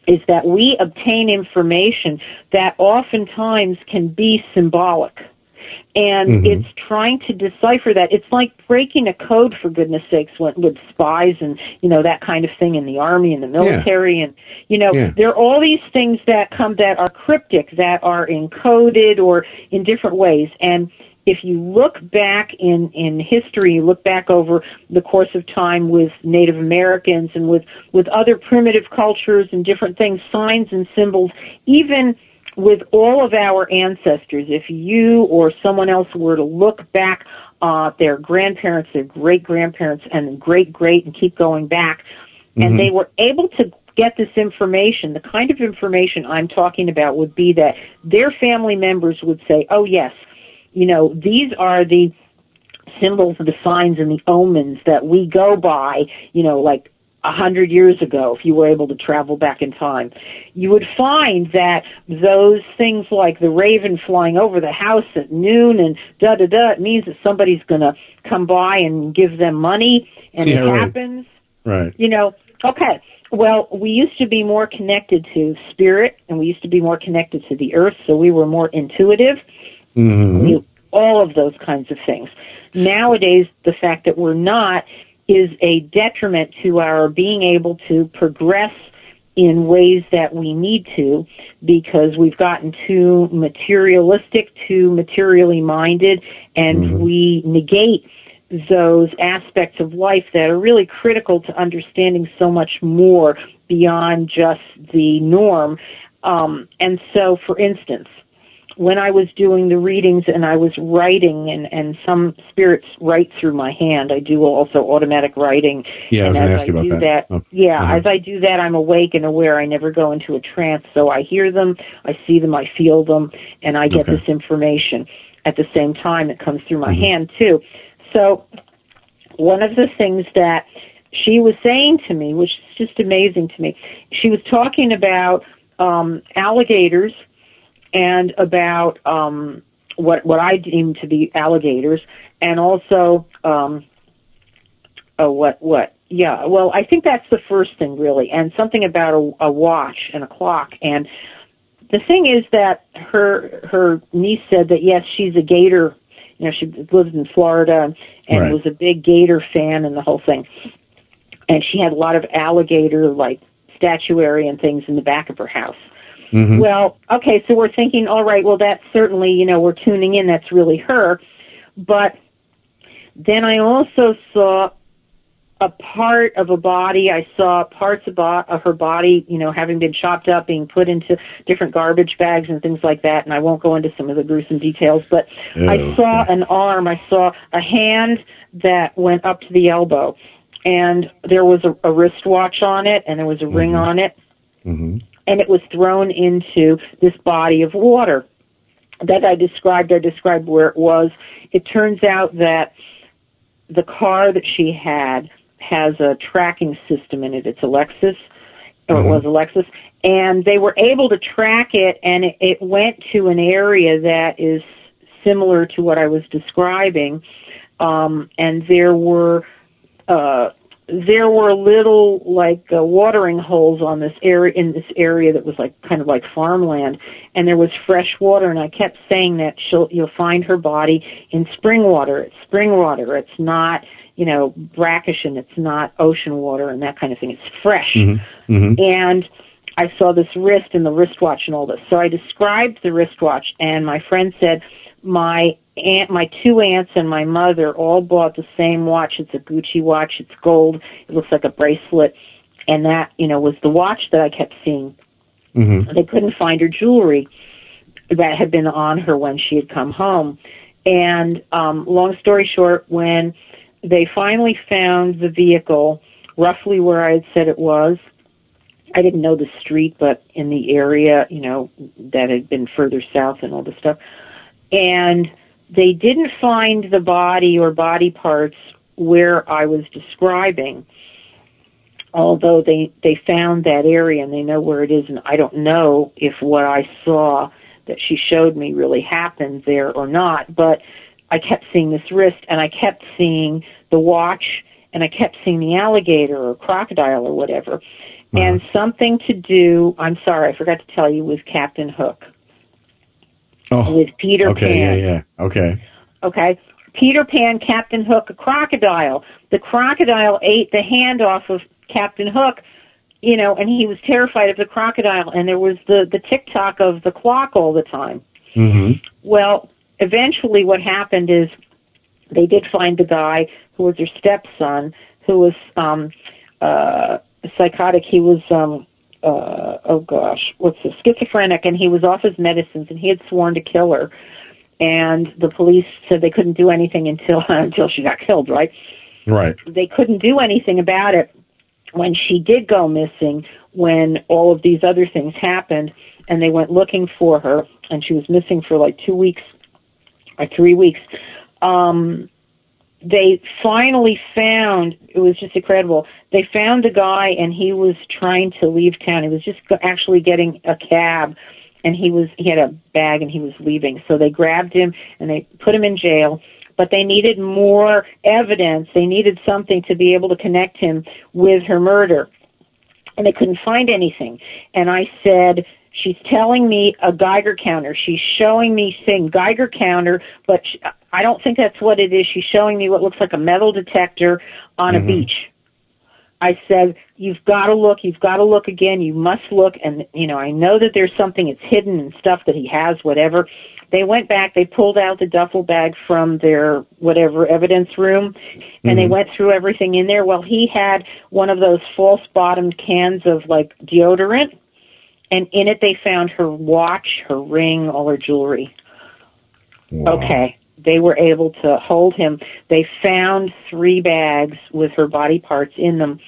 is that we obtain information that oftentimes can be symbolic. And mm-hmm. it's trying to decipher that. It's like breaking a code, for goodness sakes, with, with spies and, you know, that kind of thing in the army and the military. Yeah. And, you know, yeah. there are all these things that come that are cryptic, that are encoded or in different ways. And if you look back in, in history, you look back over the course of time with Native Americans and with, with other primitive cultures and different things, signs and symbols, even with all of our ancestors, if you or someone else were to look back uh, their grandparents, their great grandparents, and great great, and keep going back, mm-hmm. and they were able to get this information, the kind of information I'm talking about would be that their family members would say, "Oh yes, you know, these are the symbols, the signs, and the omens that we go by, you know, like a hundred years ago, if you were able to travel back in time, you would find that those things like the raven flying over the house at noon and da da da, it means that somebody's gonna come by and give them money, and yeah, it right. happens. Right. You know, okay. Well, we used to be more connected to spirit, and we used to be more connected to the earth, so we were more intuitive. Mm-hmm. We, all of those kinds of things. Nowadays, the fact that we're not is a detriment to our being able to progress in ways that we need to because we've gotten too materialistic, too materially minded, and mm-hmm. we negate those aspects of life that are really critical to understanding so much more beyond just the norm. Um, and so, for instance, when I was doing the readings and I was writing and, and some spirits write through my hand. I do also automatic writing. Yeah, I was going to ask you about that. that. Oh. Yeah, uh-huh. as I do that, I'm awake and aware. I never go into a trance. So I hear them, I see them, I feel them, and I get okay. this information at the same time. It comes through my mm-hmm. hand too. So one of the things that she was saying to me, which is just amazing to me, she was talking about um, alligators – and about um, what what I deem to be alligators, and also um, oh, what what yeah. Well, I think that's the first thing really, and something about a, a watch and a clock. And the thing is that her her niece said that yes, she's a gator. You know, she lives in Florida and, and right. was a big gator fan and the whole thing. And she had a lot of alligator like statuary and things in the back of her house. Mm-hmm. Well, okay, so we're thinking, all right, well, that's certainly, you know, we're tuning in, that's really her. But then I also saw a part of a body. I saw parts of, bo- of her body, you know, having been chopped up, being put into different garbage bags and things like that. And I won't go into some of the gruesome details, but oh, I saw an arm. I saw a hand that went up to the elbow, and there was a, a wristwatch on it, and there was a mm-hmm. ring on it. Mm-hmm and it was thrown into this body of water that I described. I described where it was. It turns out that the car that she had has a tracking system in it. It's a Lexus, or mm-hmm. it was a Lexus, and they were able to track it, and it, it went to an area that is similar to what I was describing. Um, and there were uh, there were little like uh, watering holes on this area in this area that was like kind of like farmland and there was fresh water and I kept saying that she'll you'll find her body in spring water. It's spring water. It's not you know brackish and it's not ocean water and that kind of thing. It's fresh. Mm-hmm. Mm-hmm. and I saw this wrist and the wristwatch and all this. So I described the wristwatch and my friend said my aunt, my two aunts and my mother all bought the same watch. It's a Gucci watch. It's gold. It looks like a bracelet. And that, you know, was the watch that I kept seeing. Mm-hmm. They couldn't find her jewelry that had been on her when she had come home. And um, long story short, when they finally found the vehicle roughly where I had said it was, I didn't know the street, but in the area, you know, that had been further south and all this stuff. And they didn't find the body or body parts where I was describing. Although they, they found that area and they know where it is and I don't know if what I saw that she showed me really happened there or not, but I kept seeing this wrist and I kept seeing the watch and I kept seeing the alligator or crocodile or whatever. Uh-huh. And something to do, I'm sorry, I forgot to tell you, with Captain Hook. Oh, with Peter okay, Pan. yeah, yeah, okay. Okay. Peter Pan, Captain Hook, a crocodile. The crocodile ate the hand off of Captain Hook, you know, and he was terrified of the crocodile. And there was the the tick tock of the clock all the time. Mm-hmm. Well, eventually, what happened is they did find the guy who was their stepson, who was um, uh, psychotic. He was um, uh, oh gosh, what's this? Schizophrenic, and he was off his medicines, and he had sworn to kill her. And the police said they couldn't do anything until until she got killed. Right? Right. They couldn't do anything about it when she did go missing. When all of these other things happened, and they went looking for her, and she was missing for like two weeks or three weeks. Um, they finally found it was just incredible. They found the guy and he was trying to leave town. He was just actually getting a cab and he was he had a bag and he was leaving. So they grabbed him and they put him in jail but they needed more evidence. They needed something to be able to connect him with her murder. And they couldn't find anything. And i said she's telling me a Geiger counter. She's showing me saying Geiger counter, but I don't think that's what it is. She's showing me what looks like a metal detector on Mm-hmm. a beach. I said, you've got to look, you've got to look again, you must look, and, you know, I know that there's something, it's hidden and stuff that he has, whatever. They went back, they pulled out the duffel bag from their, whatever, evidence room, and they Mhm. went through everything in there. Well, he had one of those false bottomed cans of, like, deodorant, and in it they found her watch, her ring, all her jewelry. Okay. They were able to hold him. They found three bags with her body parts in them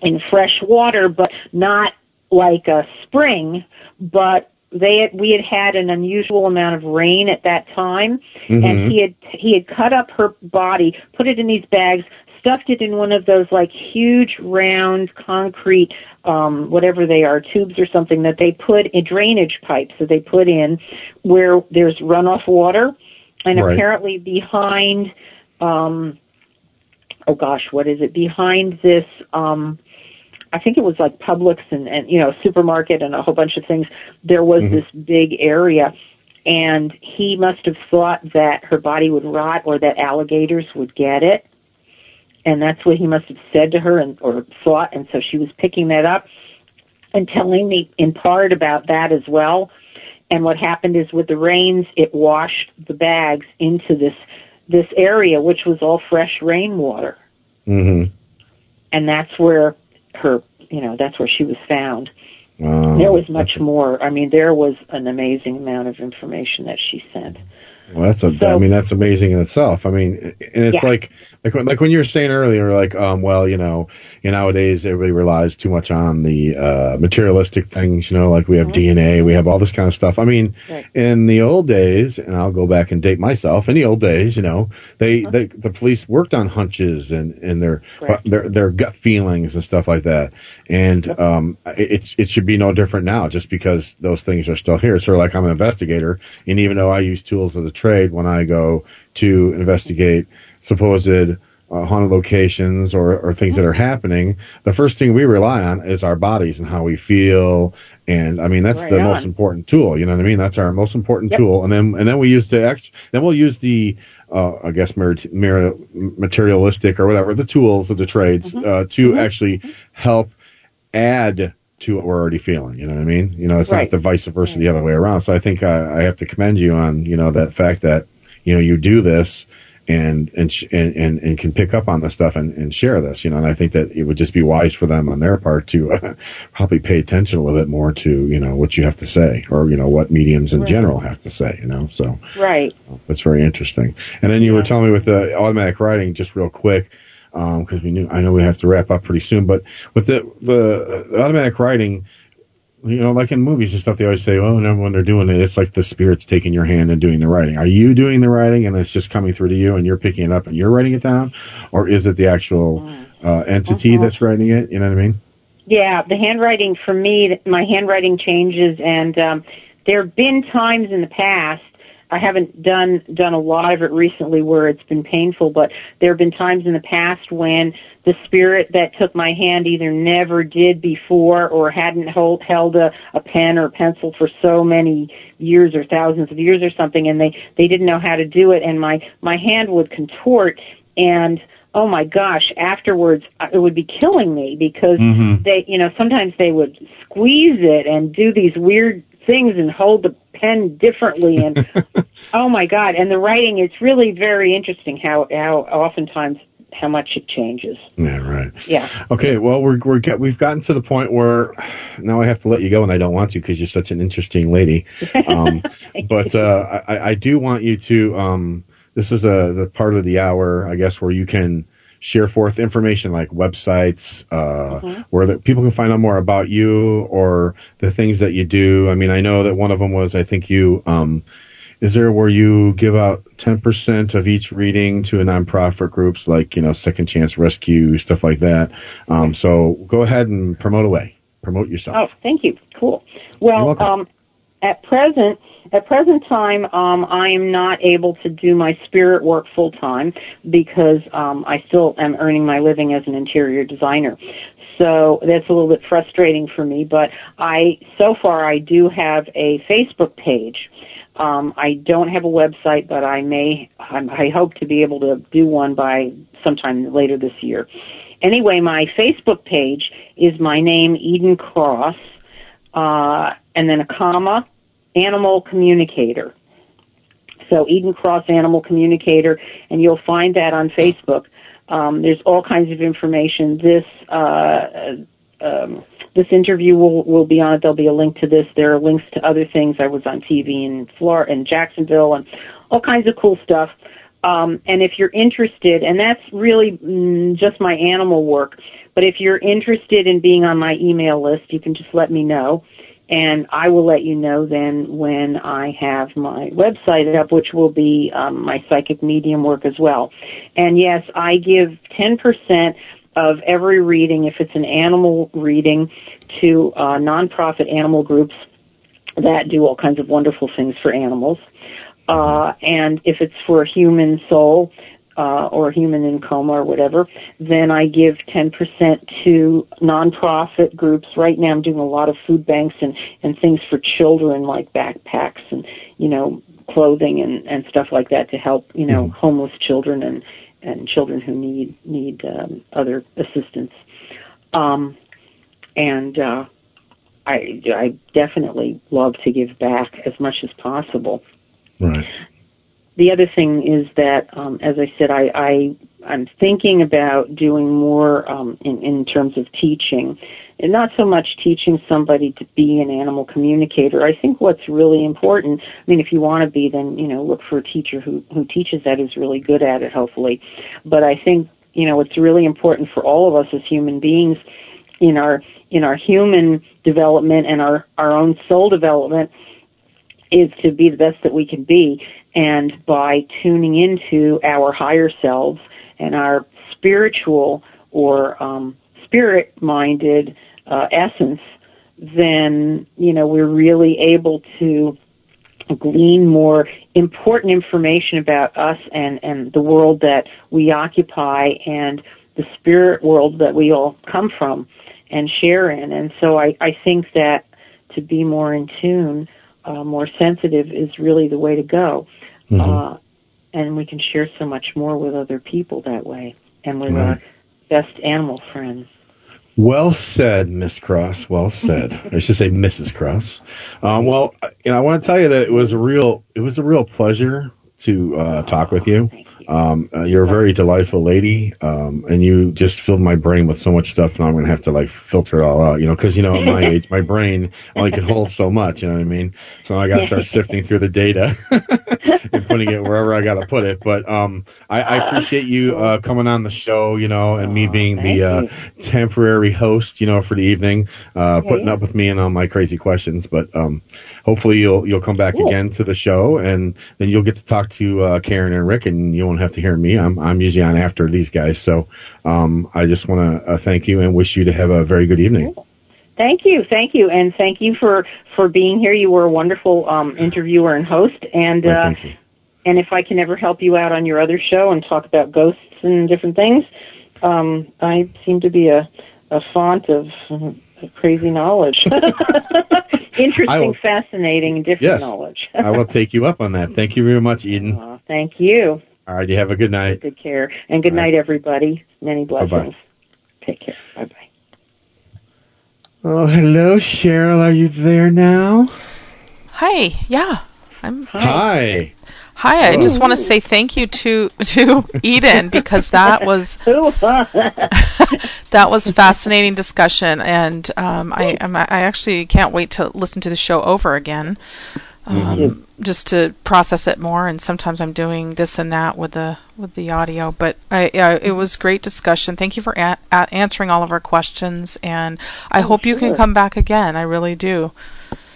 in fresh water, but not like a spring, but they had, we had had an unusual amount of rain at that time Mhm. and he had he had cut up her body, put it in these bags, stuffed it in one of those like huge round concrete um whatever they are tubes or something that they put in drainage pipes that they put in where there's runoff water and Right. apparently behind um oh gosh what is it? Behind this um I think it was like Publix and, and you know supermarket and a whole bunch of things there was Mhm. this big area. And he must have thought that her body would rot or that alligators would get it. And that's what he must have said to her and or thought. And so she was picking that up and telling me in part about that as well and what happened is with the rains it washed the bags into this this area which was all fresh rainwater Mm-hmm. and that's where her you know that's where she was found Wow. there was much more i mean there was an amazing amount of information that she sent Well, that's a. I So- mean, that's amazing in itself. I mean, and it's Yeah. like, like, when, like when you were saying earlier, like, um, well, you know, you know, nowadays everybody relies too much on the uh, materialistic things. You know, like we have DNA, we have all this kind of stuff. I mean, Mm-hmm. Right. in the old days, and I'll go back and date myself. In the old days, you know, they, they the police worked on hunches and and their Correct. their their gut feelings and stuff like that. And um, it it should be no different now, just because those things are still here. It's sort of like I'm an investigator, and even though I use tools of the trade when I go to investigate supposed uh, haunted locations or, or things that are happening, the first thing we rely on is our bodies and how we feel. And I mean, that's Right the on. most important tool. You know what I mean? That's our most important Yep. tool. And then, and then we use the ex, then we'll use the, uh, I guess, mer- mer- materialistic or whatever, the tools of the trades, Mm-hmm. uh, to actually help add to what we're already feeling. You know what I mean? You know, it's Right. not the vice versa the other way around. So I think I, I have to commend you on, you know, that fact that you know, you do this and and sh- and, and and can pick up on this stuff and, and share this, you know. And I think that it would just be wise for them on their part to uh, probably pay attention a little bit more to you know what you have to say or you know what mediums in Right. general have to say, you know. So Right. that's very interesting. And then you were telling me with the automatic writing, just real quick, because we knew I know we have to wrap up pretty soon. But with the the, the automatic writing, you know, like in movies and stuff, they always say, "Oh, and when they're doing it, it's like the spirit's taking your hand and doing the writing." Are you doing the writing, and it's just coming through to you, and you're picking it up and you're writing it down, or is it the actual uh, entity that's writing it? You know what I mean? Yeah, the handwriting for me, my handwriting changes, and um, there have been times in the past. I haven't done done a lot of it recently where it's been painful, but there have been times in the past when the spirit that took my hand either never did before or hadn't hold, held a, a pen or pencil for so many years or thousands of years or something, and they they didn't know how to do it, and my my hand would contort and oh my gosh afterwards uh, it would be killing me because Mhm. they you know sometimes they would squeeze it and do these weird things and hold the pen differently and oh my god and the writing it's really very interesting how how oftentimes how much it changes Yeah, right. yeah Okay, well, we're we're get, we've gotten to the point where now I have to let you go, and I don't want to because you're such an interesting lady. Um, but uh, I, I do want you to. Um, this is a the part of the hour, I guess, where you can share forth information like websites, uh, Mhm. where the, people can find out more about you or the things that you do. I mean, I know that one of them was, I think you. Um, is there where you give out 10% of each reading to a nonprofit groups like, you know, Second Chance Rescue, stuff like that? Um, so go ahead and promote away. Promote yourself. Oh, thank you. Cool. Well, um, at present, at present time, um, I am not able to do my spirit work full time because um, I still am earning my living as an interior designer. So that's a little bit frustrating for me. But I, so far, I do have a Facebook page. Um, I don't have a website, but I may. I'm, I hope to be able to do one by sometime later this year. Anyway, my Facebook page is my name, Eden Cross, uh, and then a comma, animal communicator. So Eden Cross Animal Communicator, and you'll find that on Facebook. Um, there's all kinds of information. This uh, um, this interview will will be on it. There'll be a link to this. There are links to other things. I was on TV in Florida, in Jacksonville, and all kinds of cool stuff. Um, and if you're interested, and that's really mm, just my animal work, but if you're interested in being on my email list, you can just let me know, and I will let you know then when I have my website up, which will be um, my psychic medium work as well. And yes, I give 10% of every reading, if it's an animal reading, to uh, nonprofit animal groups that do all kinds of wonderful things for animals. Uh, and if it's for a human soul, uh, or human in coma or whatever, then I give 10% to nonprofit groups. Right now I'm doing a lot of food banks and, and things for children like backpacks and, you know, clothing and, and stuff like that to help, you know, homeless children and, and children who need, need, um, other assistance. Um, and, uh, I, I definitely love to give back as much as possible. Right. The other thing is that, um, as I said, I, I I'm thinking about doing more um, in in terms of teaching, and not so much teaching somebody to be an animal communicator. I think what's really important. I mean, if you want to be, then you know, look for a teacher who who teaches that is really good at it. Hopefully, but I think you know it's really important for all of us as human beings in our in our human development and our our own soul development is to be the best that we can be and by tuning into our higher selves and our spiritual or um, spirit minded uh, essence then you know we're really able to glean more important information about us and and the world that we occupy and the spirit world that we all come from and share in. And so i i think that to be more in tune uh, more sensitive is really the way to go Mm-hmm. uh, and we can share so much more with other people that way and with Right. our best animal friends Well said, Miss Cross. Well said. I should say Mrs. Cross. Um, well, and I want to tell you that it was a real, it was a real pleasure to uh, talk with you. Um, uh, you're a very delightful lady, um, and you just filled my brain with so much stuff. Now I'm going to have to like filter it all out, you know, because you know at my age, my brain only can hold so much. You know what I mean? So I got to start sifting through the data and putting it wherever I got to put it. But um, I, I appreciate you uh, coming on the show, you know, and me being the uh, temporary host, you know, for the evening, uh, putting up with me and all my crazy questions. But um, hopefully you'll you'll come back Cool. again to the show, and then you'll get to talk to uh, Karen and Rick, and you won't have to hear me. I'm I'm usually on after these guys, so um, I just want to uh, thank you and wish you to have a very good evening. Thank you, thank you, and thank you for for being here. You were a wonderful um, interviewer and host, and Well, uh, thank you. And if I can ever help you out on your other show and talk about ghosts and different things, um, I seem to be a a font of uh, crazy knowledge, interesting, will- fascinating, different Yes, knowledge. I will take you up on that. Thank you very much, Eden. Uh, thank you. All right, you have a good night. Good care and good night, everybody. Many blessings. Bye-bye. Take care. Bye bye. Oh, hello, Cheryl. Are you there now? Hi. Yeah. I'm Hi. Hi, I just want to say thank you to to Eden because that was that was fascinating discussion, and um, I I'm, I actually can't wait to listen to the show over again, um, Mhm. just to process it more. And sometimes I'm doing this and that with the with the audio, but I it was great discussion. Thank you for a- a- answering all of our questions, and I hope you can come back again. I really do.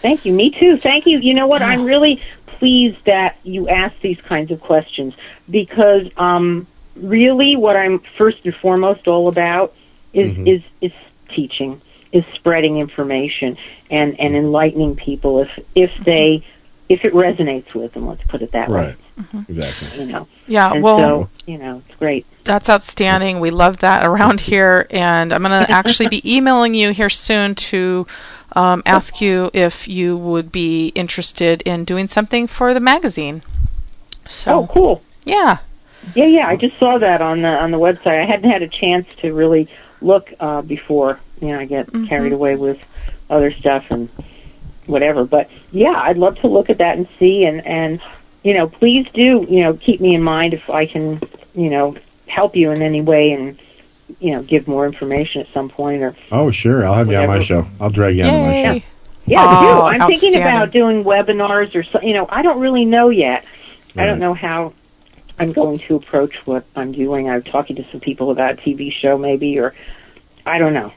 Thank you. Me too. Thank you. You know what? I'm really pleased that you asked these kinds of questions because um, really, what I'm first and foremost all about is Mm-hmm. is is teaching, is spreading information and and enlightening people if if they if it resonates with them. Let's put it that way. Right. Exactly. You know. Yeah, And well- so, you know, it's great. That's outstanding. We love that around here. And I'm going to actually be emailing you here soon to um, ask you if you would be interested in doing something for the magazine. So, oh, cool. Yeah. Yeah, yeah. I just saw that on the on the website. I hadn't had a chance to really look uh, before. You know, I get Mm-hmm. carried away with other stuff and whatever. But yeah, I'd love to look at that and see. And and you know, please do you know keep me in mind if I can you know help you in any way and you know give more information at some point or Oh, sure. I'll have you on my show. I'll drag you on my show. Yeah, Oh, do. I'm thinking about doing webinars or so. You know, I don't really know yet. I don't know how I'm going to approach what I'm doing. I'm talking to some people about a TV show, maybe, or I don't know.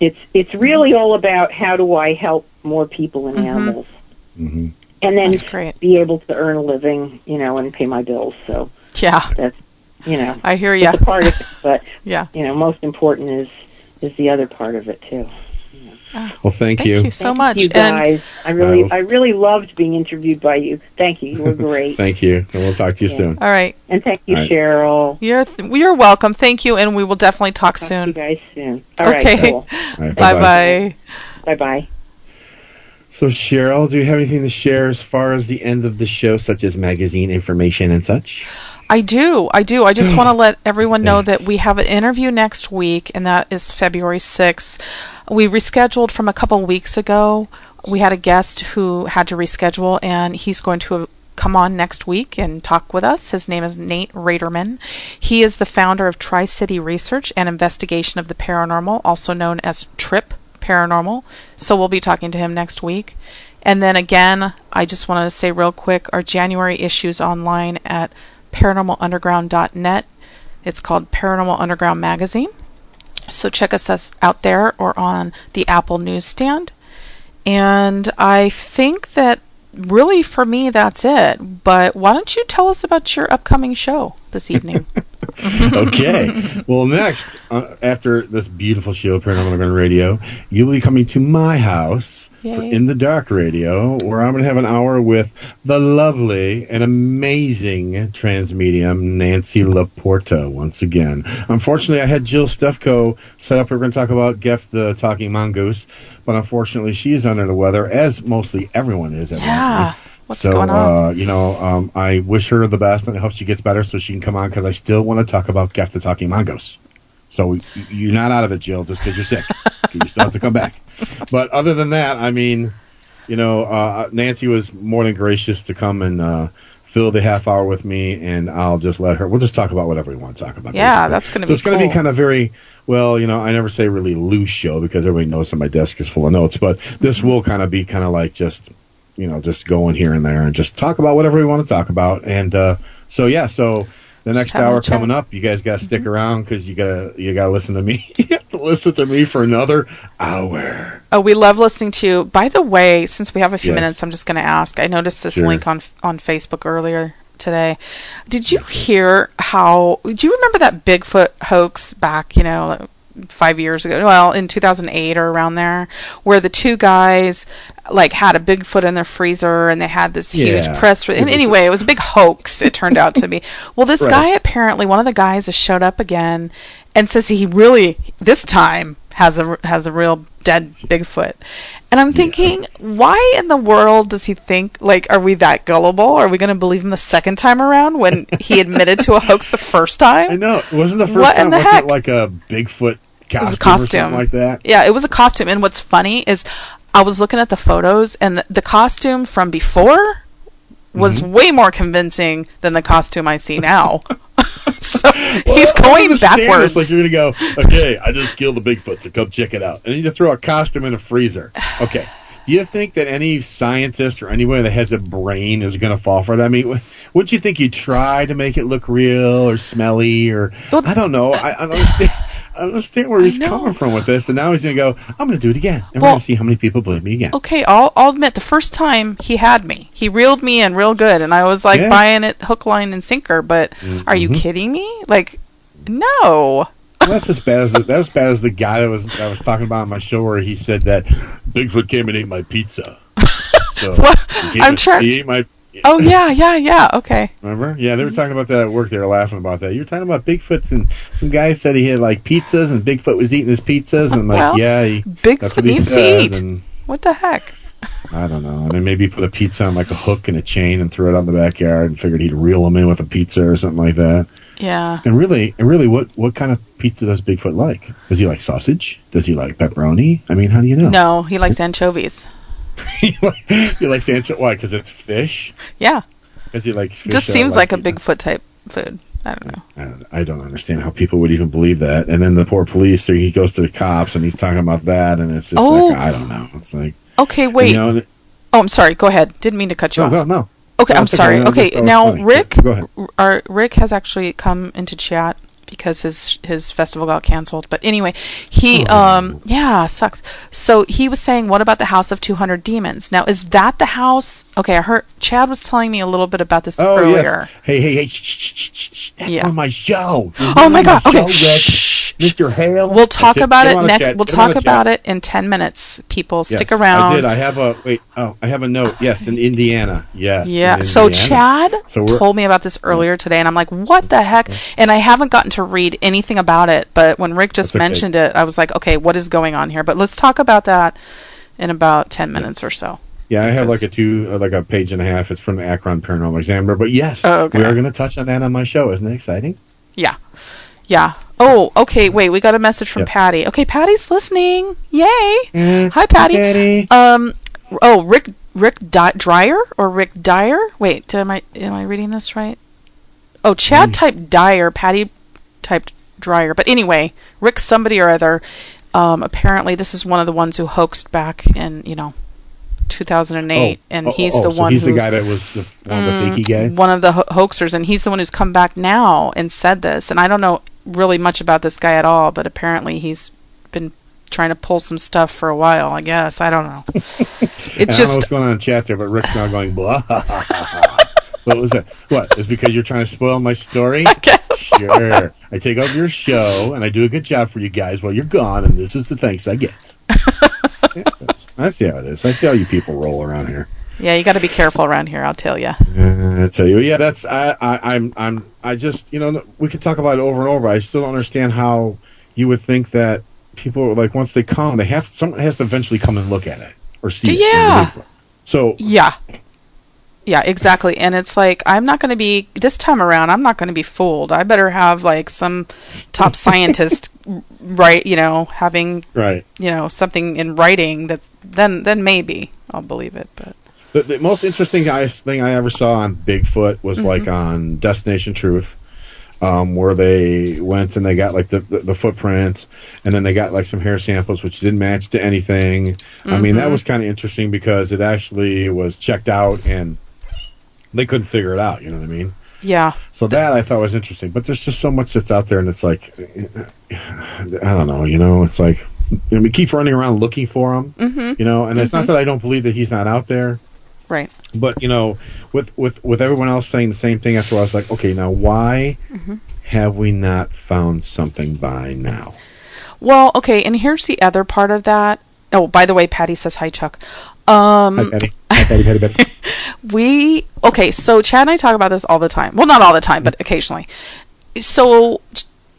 It's it's really all about how do I help more people and Mhm. animals, Mm-hmm. and then be able to earn a living, you know, and pay my bills. So Yeah. that's you know, I hear you. It's a part of it, but Yeah. you know, most important is is the other part of it too. Well, thank, Thank you so Thank much. you And- guys. I really, was- I really loved being interviewed by you. Thank you. You were great. Thank you. And we'll talk to you Yeah. soon. All right. and thank you, All right. Cheryl. You're you're welcome. Thank you, and we will definitely talk Talk soon. to you guys soon. All right. okay. Cool. All right, bye bye-bye. bye. Bye bye. So, Cheryl, do you have anything to share as far as the end of the show, such as magazine information and such? I do. I do. I just want to let everyone know that we have an interview next week, and that is February 6th. We rescheduled from a couple weeks ago. We had a guest who had to reschedule, and he's going to come on next week and talk with us. His name is Nate Raderman. He is the founder of Tri City Research and Investigation of the Paranormal, also known as TRIP Paranormal. So we'll be talking to him next week. And then again, I just want to say real quick our January issues online at paranormalunderground.net. It's called Paranormal Underground Magazine. So check us out there or on the Apple newsstand. And I think that really for me that's it. But why don't you tell us about your upcoming show this evening? okay. Well, next, uh, after this beautiful show, Paranormal Underground Radio, you'll be coming to my house for In the Dark Radio, where I'm going to have an hour with the lovely and amazing trans medium, Nancy Laporta, once again. Unfortunately, I had Jill Stefko set up. We are going to talk about Gef the Talking Mongoose, but unfortunately, she is under the weather, as mostly everyone is. Yeah. What's so, going on? Uh, you know, um, I wish her the best, and I hope she gets better so she can come on because I still want to talk about Gef the Talking Mongoose. So you're not out of it, Jill, just because you're sick. you still have to come back. But other than that, I mean, you know, uh, Nancy was more than gracious to come and uh, fill the half hour with me, and I'll just let her. We'll just talk about whatever we want to talk about. Yeah, basically. that's gonna so be it's going to be kind of very well. You know, I never say really loose show because everybody knows that my desk is full of notes, but this Mm-hmm. will kind of be kind of like just you know just going here and there and just talk about whatever we want to talk about. And uh, so yeah, so. The next hour. Mm-hmm. coming up, you guys got to stick around because you gotta you gotta listen to me. you have to listen to me for another hour. Oh, we love listening to you. By the way, since we have a few Yes. minutes, I'm just going to ask. I noticed this Sure. link on on Facebook earlier today. Did you hear how? Do you remember that Bigfoot hoax back? You know, five years ago. Well, in 2008 or around there, where the two guys like had a Bigfoot in their freezer and they had this huge Yeah. press. It And anyway, it was a big hoax. It turned out to be. Well, this Right. guy apparently one of the guys has showed up again and says he really this time has a has a real dead Bigfoot. And I'm thinking, why in the world does he think like are we that gullible? Are we going to believe him the second time around when he admitted to a hoax the first time? I know. It wasn't the first What time in the heck? like a Bigfoot costume, It was a costume like that? Yeah, it was a costume. And what's funny is I was looking at the photos and the, the costume from before was Mm-hmm. way more convincing than the costume I see now. so he's going this, backwards. Like you're gonna go, okay, I just killed the Bigfoot, so come check it out. And then you just throw a costume in a freezer. Okay. Do you think that any scientist or anyone that has a brain is going to fall for that? I mean, wouldn't you think you try to make it look real or smelly or I don't know. I, I don't understand. I understand where he's coming from with this, and now he's going to go. I'm going to do it again, and we're going to see how many people believe me again. Okay, I'll I'll admit the first time he had me, he reeled me in real good, and I was like Yeah. buying it hook, line, and sinker. But mm-hmm. are you kidding me? Like, no. Well, that's as bad as the, that was bad as the guy that was I was talking about on my show where he said that Bigfoot came and ate my pizza. So What? he I'm trying- He ate my. Oh yeah, yeah, yeah. Okay. Remember? Yeah, they were talking about that at work. They were laughing about that. You were talking about Bigfoots, and some guy said he had like pizzas, and Bigfoot was eating his pizzas, and I'm like, Well, yeah, he, Bigfoot what needs to eat. And What the heck? I don't know. I mean, maybe he put a pizza on like a hook and a chain and threw it out in the backyard, and figured he'd reel him in with a pizza or something like that. Yeah. And really, and really, what what kind of pizza does Bigfoot like? Does he like sausage? Does he like pepperoni? I mean, how do you know? No, he likes anchovies. he likes ancho. Why? Because it's fish. Yeah. Because he likes fish. Just seems are like a Bigfoot type food. I don't know. I don't, I don't understand how people would even believe that. And then the poor police, he goes to the cops and he's talking about that, and it's just Oh. like I don't know. It's like Okay, wait. You know, oh, I'm sorry. Go ahead. Didn't mean to cut you no, off. no, no. Okay, No, I'm sorry. Okay, was now funny. Rick, Go ahead. r- our Rick has actually come into chat because his his festival got canceled. But anyway, he Oh. um yeah sucks. So he was saying, what about the House of 200 Demons? Now is that the house? Okay, I heard Chad was telling me a little bit about this Oh earlier. yes. Hey, hey, hey! Shh, shh, shh. That's Yeah. on my show. You're Oh my God, okay. show, Mr. Hale. We'll talk That's about it him on the next. We'll Get talk about it in 10 minutes. People, stick Yes, around. I did. I have a wait. Oh, I have a note. Yes, in Indiana. Yes. Yeah. in So Chad So told me about this earlier today, and I'm like, "What the heck?" And I haven't gotten to read anything about it. But when Rick just That's okay. mentioned it, I was like, "Okay, what is going on here?" But let's talk about that in about ten minutes or so. Yeah, I have like a two, uh, like a page and a half. It's from the Akron Paranormal Examiner. But yes, Oh, okay. we are going to touch on that on my show. Isn't that exciting? Yeah. Yeah. Oh, okay. Wait, we got a message from Yep. Patty. Okay, Patty's listening. Yay! Eh, Hi, Patty. Patty. Um. Oh, Rick. Rick Di- Dryer or Rick Dyer? Wait, did am I am I reading this right? Oh, Chad Hmm. typed Dyer. Patty typed Dryer. But anyway, Rick somebody or other. Um, apparently, this is one of the ones who hoaxed back in you know 2008, and oh, he's oh, the so one. He's the guy that was the, one of the Mm, fakey guys. One of the ho- hoaxers, and he's the one who's come back now and said this. And I don't know really much about this guy at all, but apparently he's been trying to pull some stuff for a while. I guess I don't know. It I don't know what's going on in chat there, but Rick's now going blah. so what was that? What is because you're trying to spoil my story? I guess. Sure. I take over your show and I do a good job for you guys while you're gone, and this is the thanks I get. Yeah, I see how it is. I see how you people roll around here. yeah, you got to be careful around here. I'll tell you. Uh, I tell you, yeah, that's I, I, I'm, I'm, I just, you know, we could talk about it over and over. I still don't understand how you would think that people, like, once they come, they have someone has to eventually come and look at it or see it. Yeah. So Yeah. Yeah, exactly. And it's like I'm not going to be this time around. I'm not going to be fooled. I better have like some top scientist, right? You know, having right. you know something in writing that's then then maybe I'll believe it. But The, the most interesting thing I ever saw on Bigfoot was Mm-hmm. like on Destination Truth, um, where they went and they got like the, the, the footprints, and then they got like some hair samples which didn't match to anything. I mean, that Mhm. was kind of interesting because it actually was checked out and they couldn't figure it out. You know what I mean? Yeah. So that I thought was interesting, but there's just so much that's out there, and it's like, I don't know, you know, it's like and we keep running around looking for him, Mhm. you know, and it's Mhm. not that I don't believe that he's not out there, Right. but you know, with with with everyone else saying the same thing, a while, I was like, okay, now why Mhm. have we not found something by now? Well, okay, and here's the other part of that. Oh, by the way, Patty says hi, Chuck. Um, Hi, Patty. Hi, Patty, Patty, Patty. we okay so chad and i talk about this all the time well not all the time but occasionally so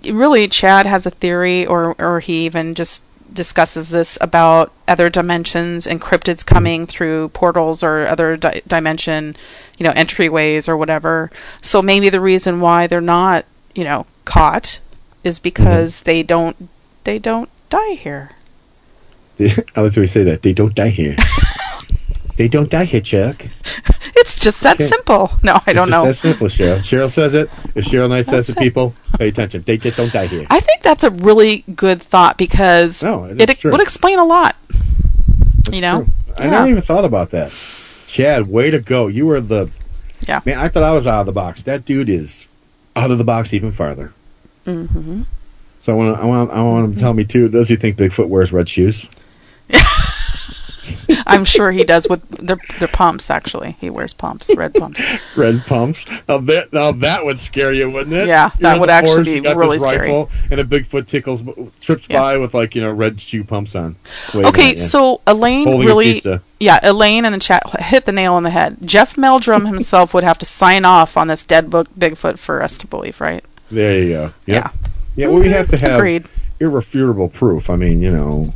really chad has a theory or or he even just discusses this about other dimensions and cryptids coming through portals or other di- dimension you know entryways or whatever so maybe the reason why they're not you know caught is because they don't they don't die here I like the way you say that. They don't die here. they don't die here, Chuck. it's just that Okay. simple no i don't know That simple, Cheryl. Cheryl says it. If Cheryl Knight says That's to it. people, pay attention. They just don't die here. I think that's a really good thought because No, it it, true. would explain a lot. you know? I never even thought about that. Chad, way to go. You were the Yeah. man. I thought I was out of the box. That dude is out of the box even farther. Mm-hmm. So I want I want I want him to tell me too. Does he think Bigfoot wears red shoes? I'm sure he does with their their pumps. Actually, he wears pumps, red pumps. Red pumps. Now that now that would scare you, wouldn't it? Yeah, You're that would actually forest, be got really this scary. rifle, And a Bigfoot tickles trips Yeah. by with like you know red shoe pumps on. Okay, at so Elaine Holding really, yeah, Elaine in the chat hit the nail on the head. Jeff Meldrum himself would have to sign off on this dead book Bigfoot for us to believe, right? There you go. Yep. Yeah. Yeah, well, we have to have Agreed. irrefutable proof. I mean, you know,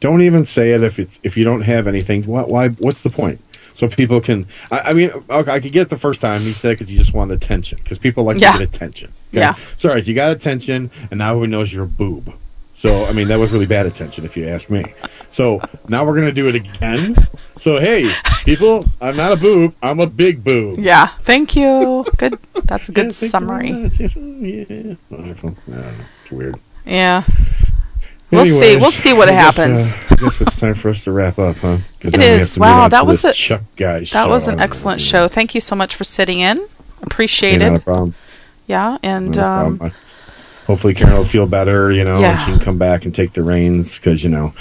don't even say it if it's if you don't have anything. Why? why what's the point? So people can. I, I mean, okay, I could get it the first time he said because you just wanted attention because people like Yeah. to get attention. Yeah. Sorry, you got attention, and now everyone knows you're a boob. So I mean, that was really bad attention, if you ask me. So now we're gonna do it again. So hey, people, I'm not a boob. I'm a big boob. Yeah, thank you. Good. That's a good Yeah, summary. Yeah. Wonderful. I don't know. It's weird. Yeah. We'll see. We'll see what I guess, happens. uh, I guess it's time for us to wrap up, huh? It then we have is. Wow, that was a Chuck guy. That was an excellent show. Thank you so much for sitting in. Appreciate Hey, not a problem. Yeah, and Not a um, problem. Hopefully, Karen will feel better, you know, and Yeah. she can come back and take the reins because you know,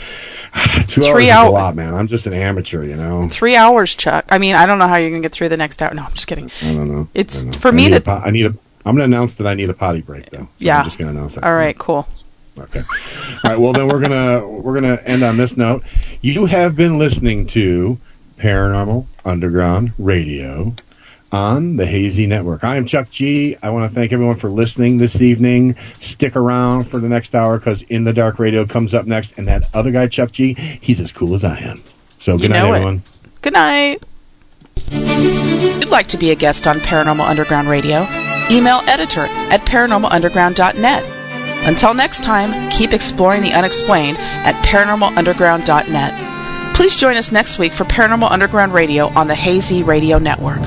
two hours Three is a lot, man. I'm just an amateur, you know. three hours, Chuck. I mean, I don't know how you're gonna get through the next hour. No, I'm just kidding. I don't know. It's don't know. for I me to. po- I need a. I'm going to announce that I need a potty break, though. So yeah. I'm just going to announce that. All right. Cool. Okay. All right. Well, then we're gonna we're gonna end on this note. You have been listening to Paranormal Underground Radio on the Hazy Network. I am Chuck G. I want to thank everyone for listening this evening. Stick around for the next hour because In the Dark Radio comes up next, and that other guy, Chuck G, he's as cool as I am. So You good night, know it. everyone. Good night. You'd like to be a guest on Paranormal Underground Radio? Email editor at paranormalunderground.net. Until next time, keep exploring the unexplained at paranormalunderground.net. Please join us next week for Paranormal Underground Radio on the Hazy Radio Network.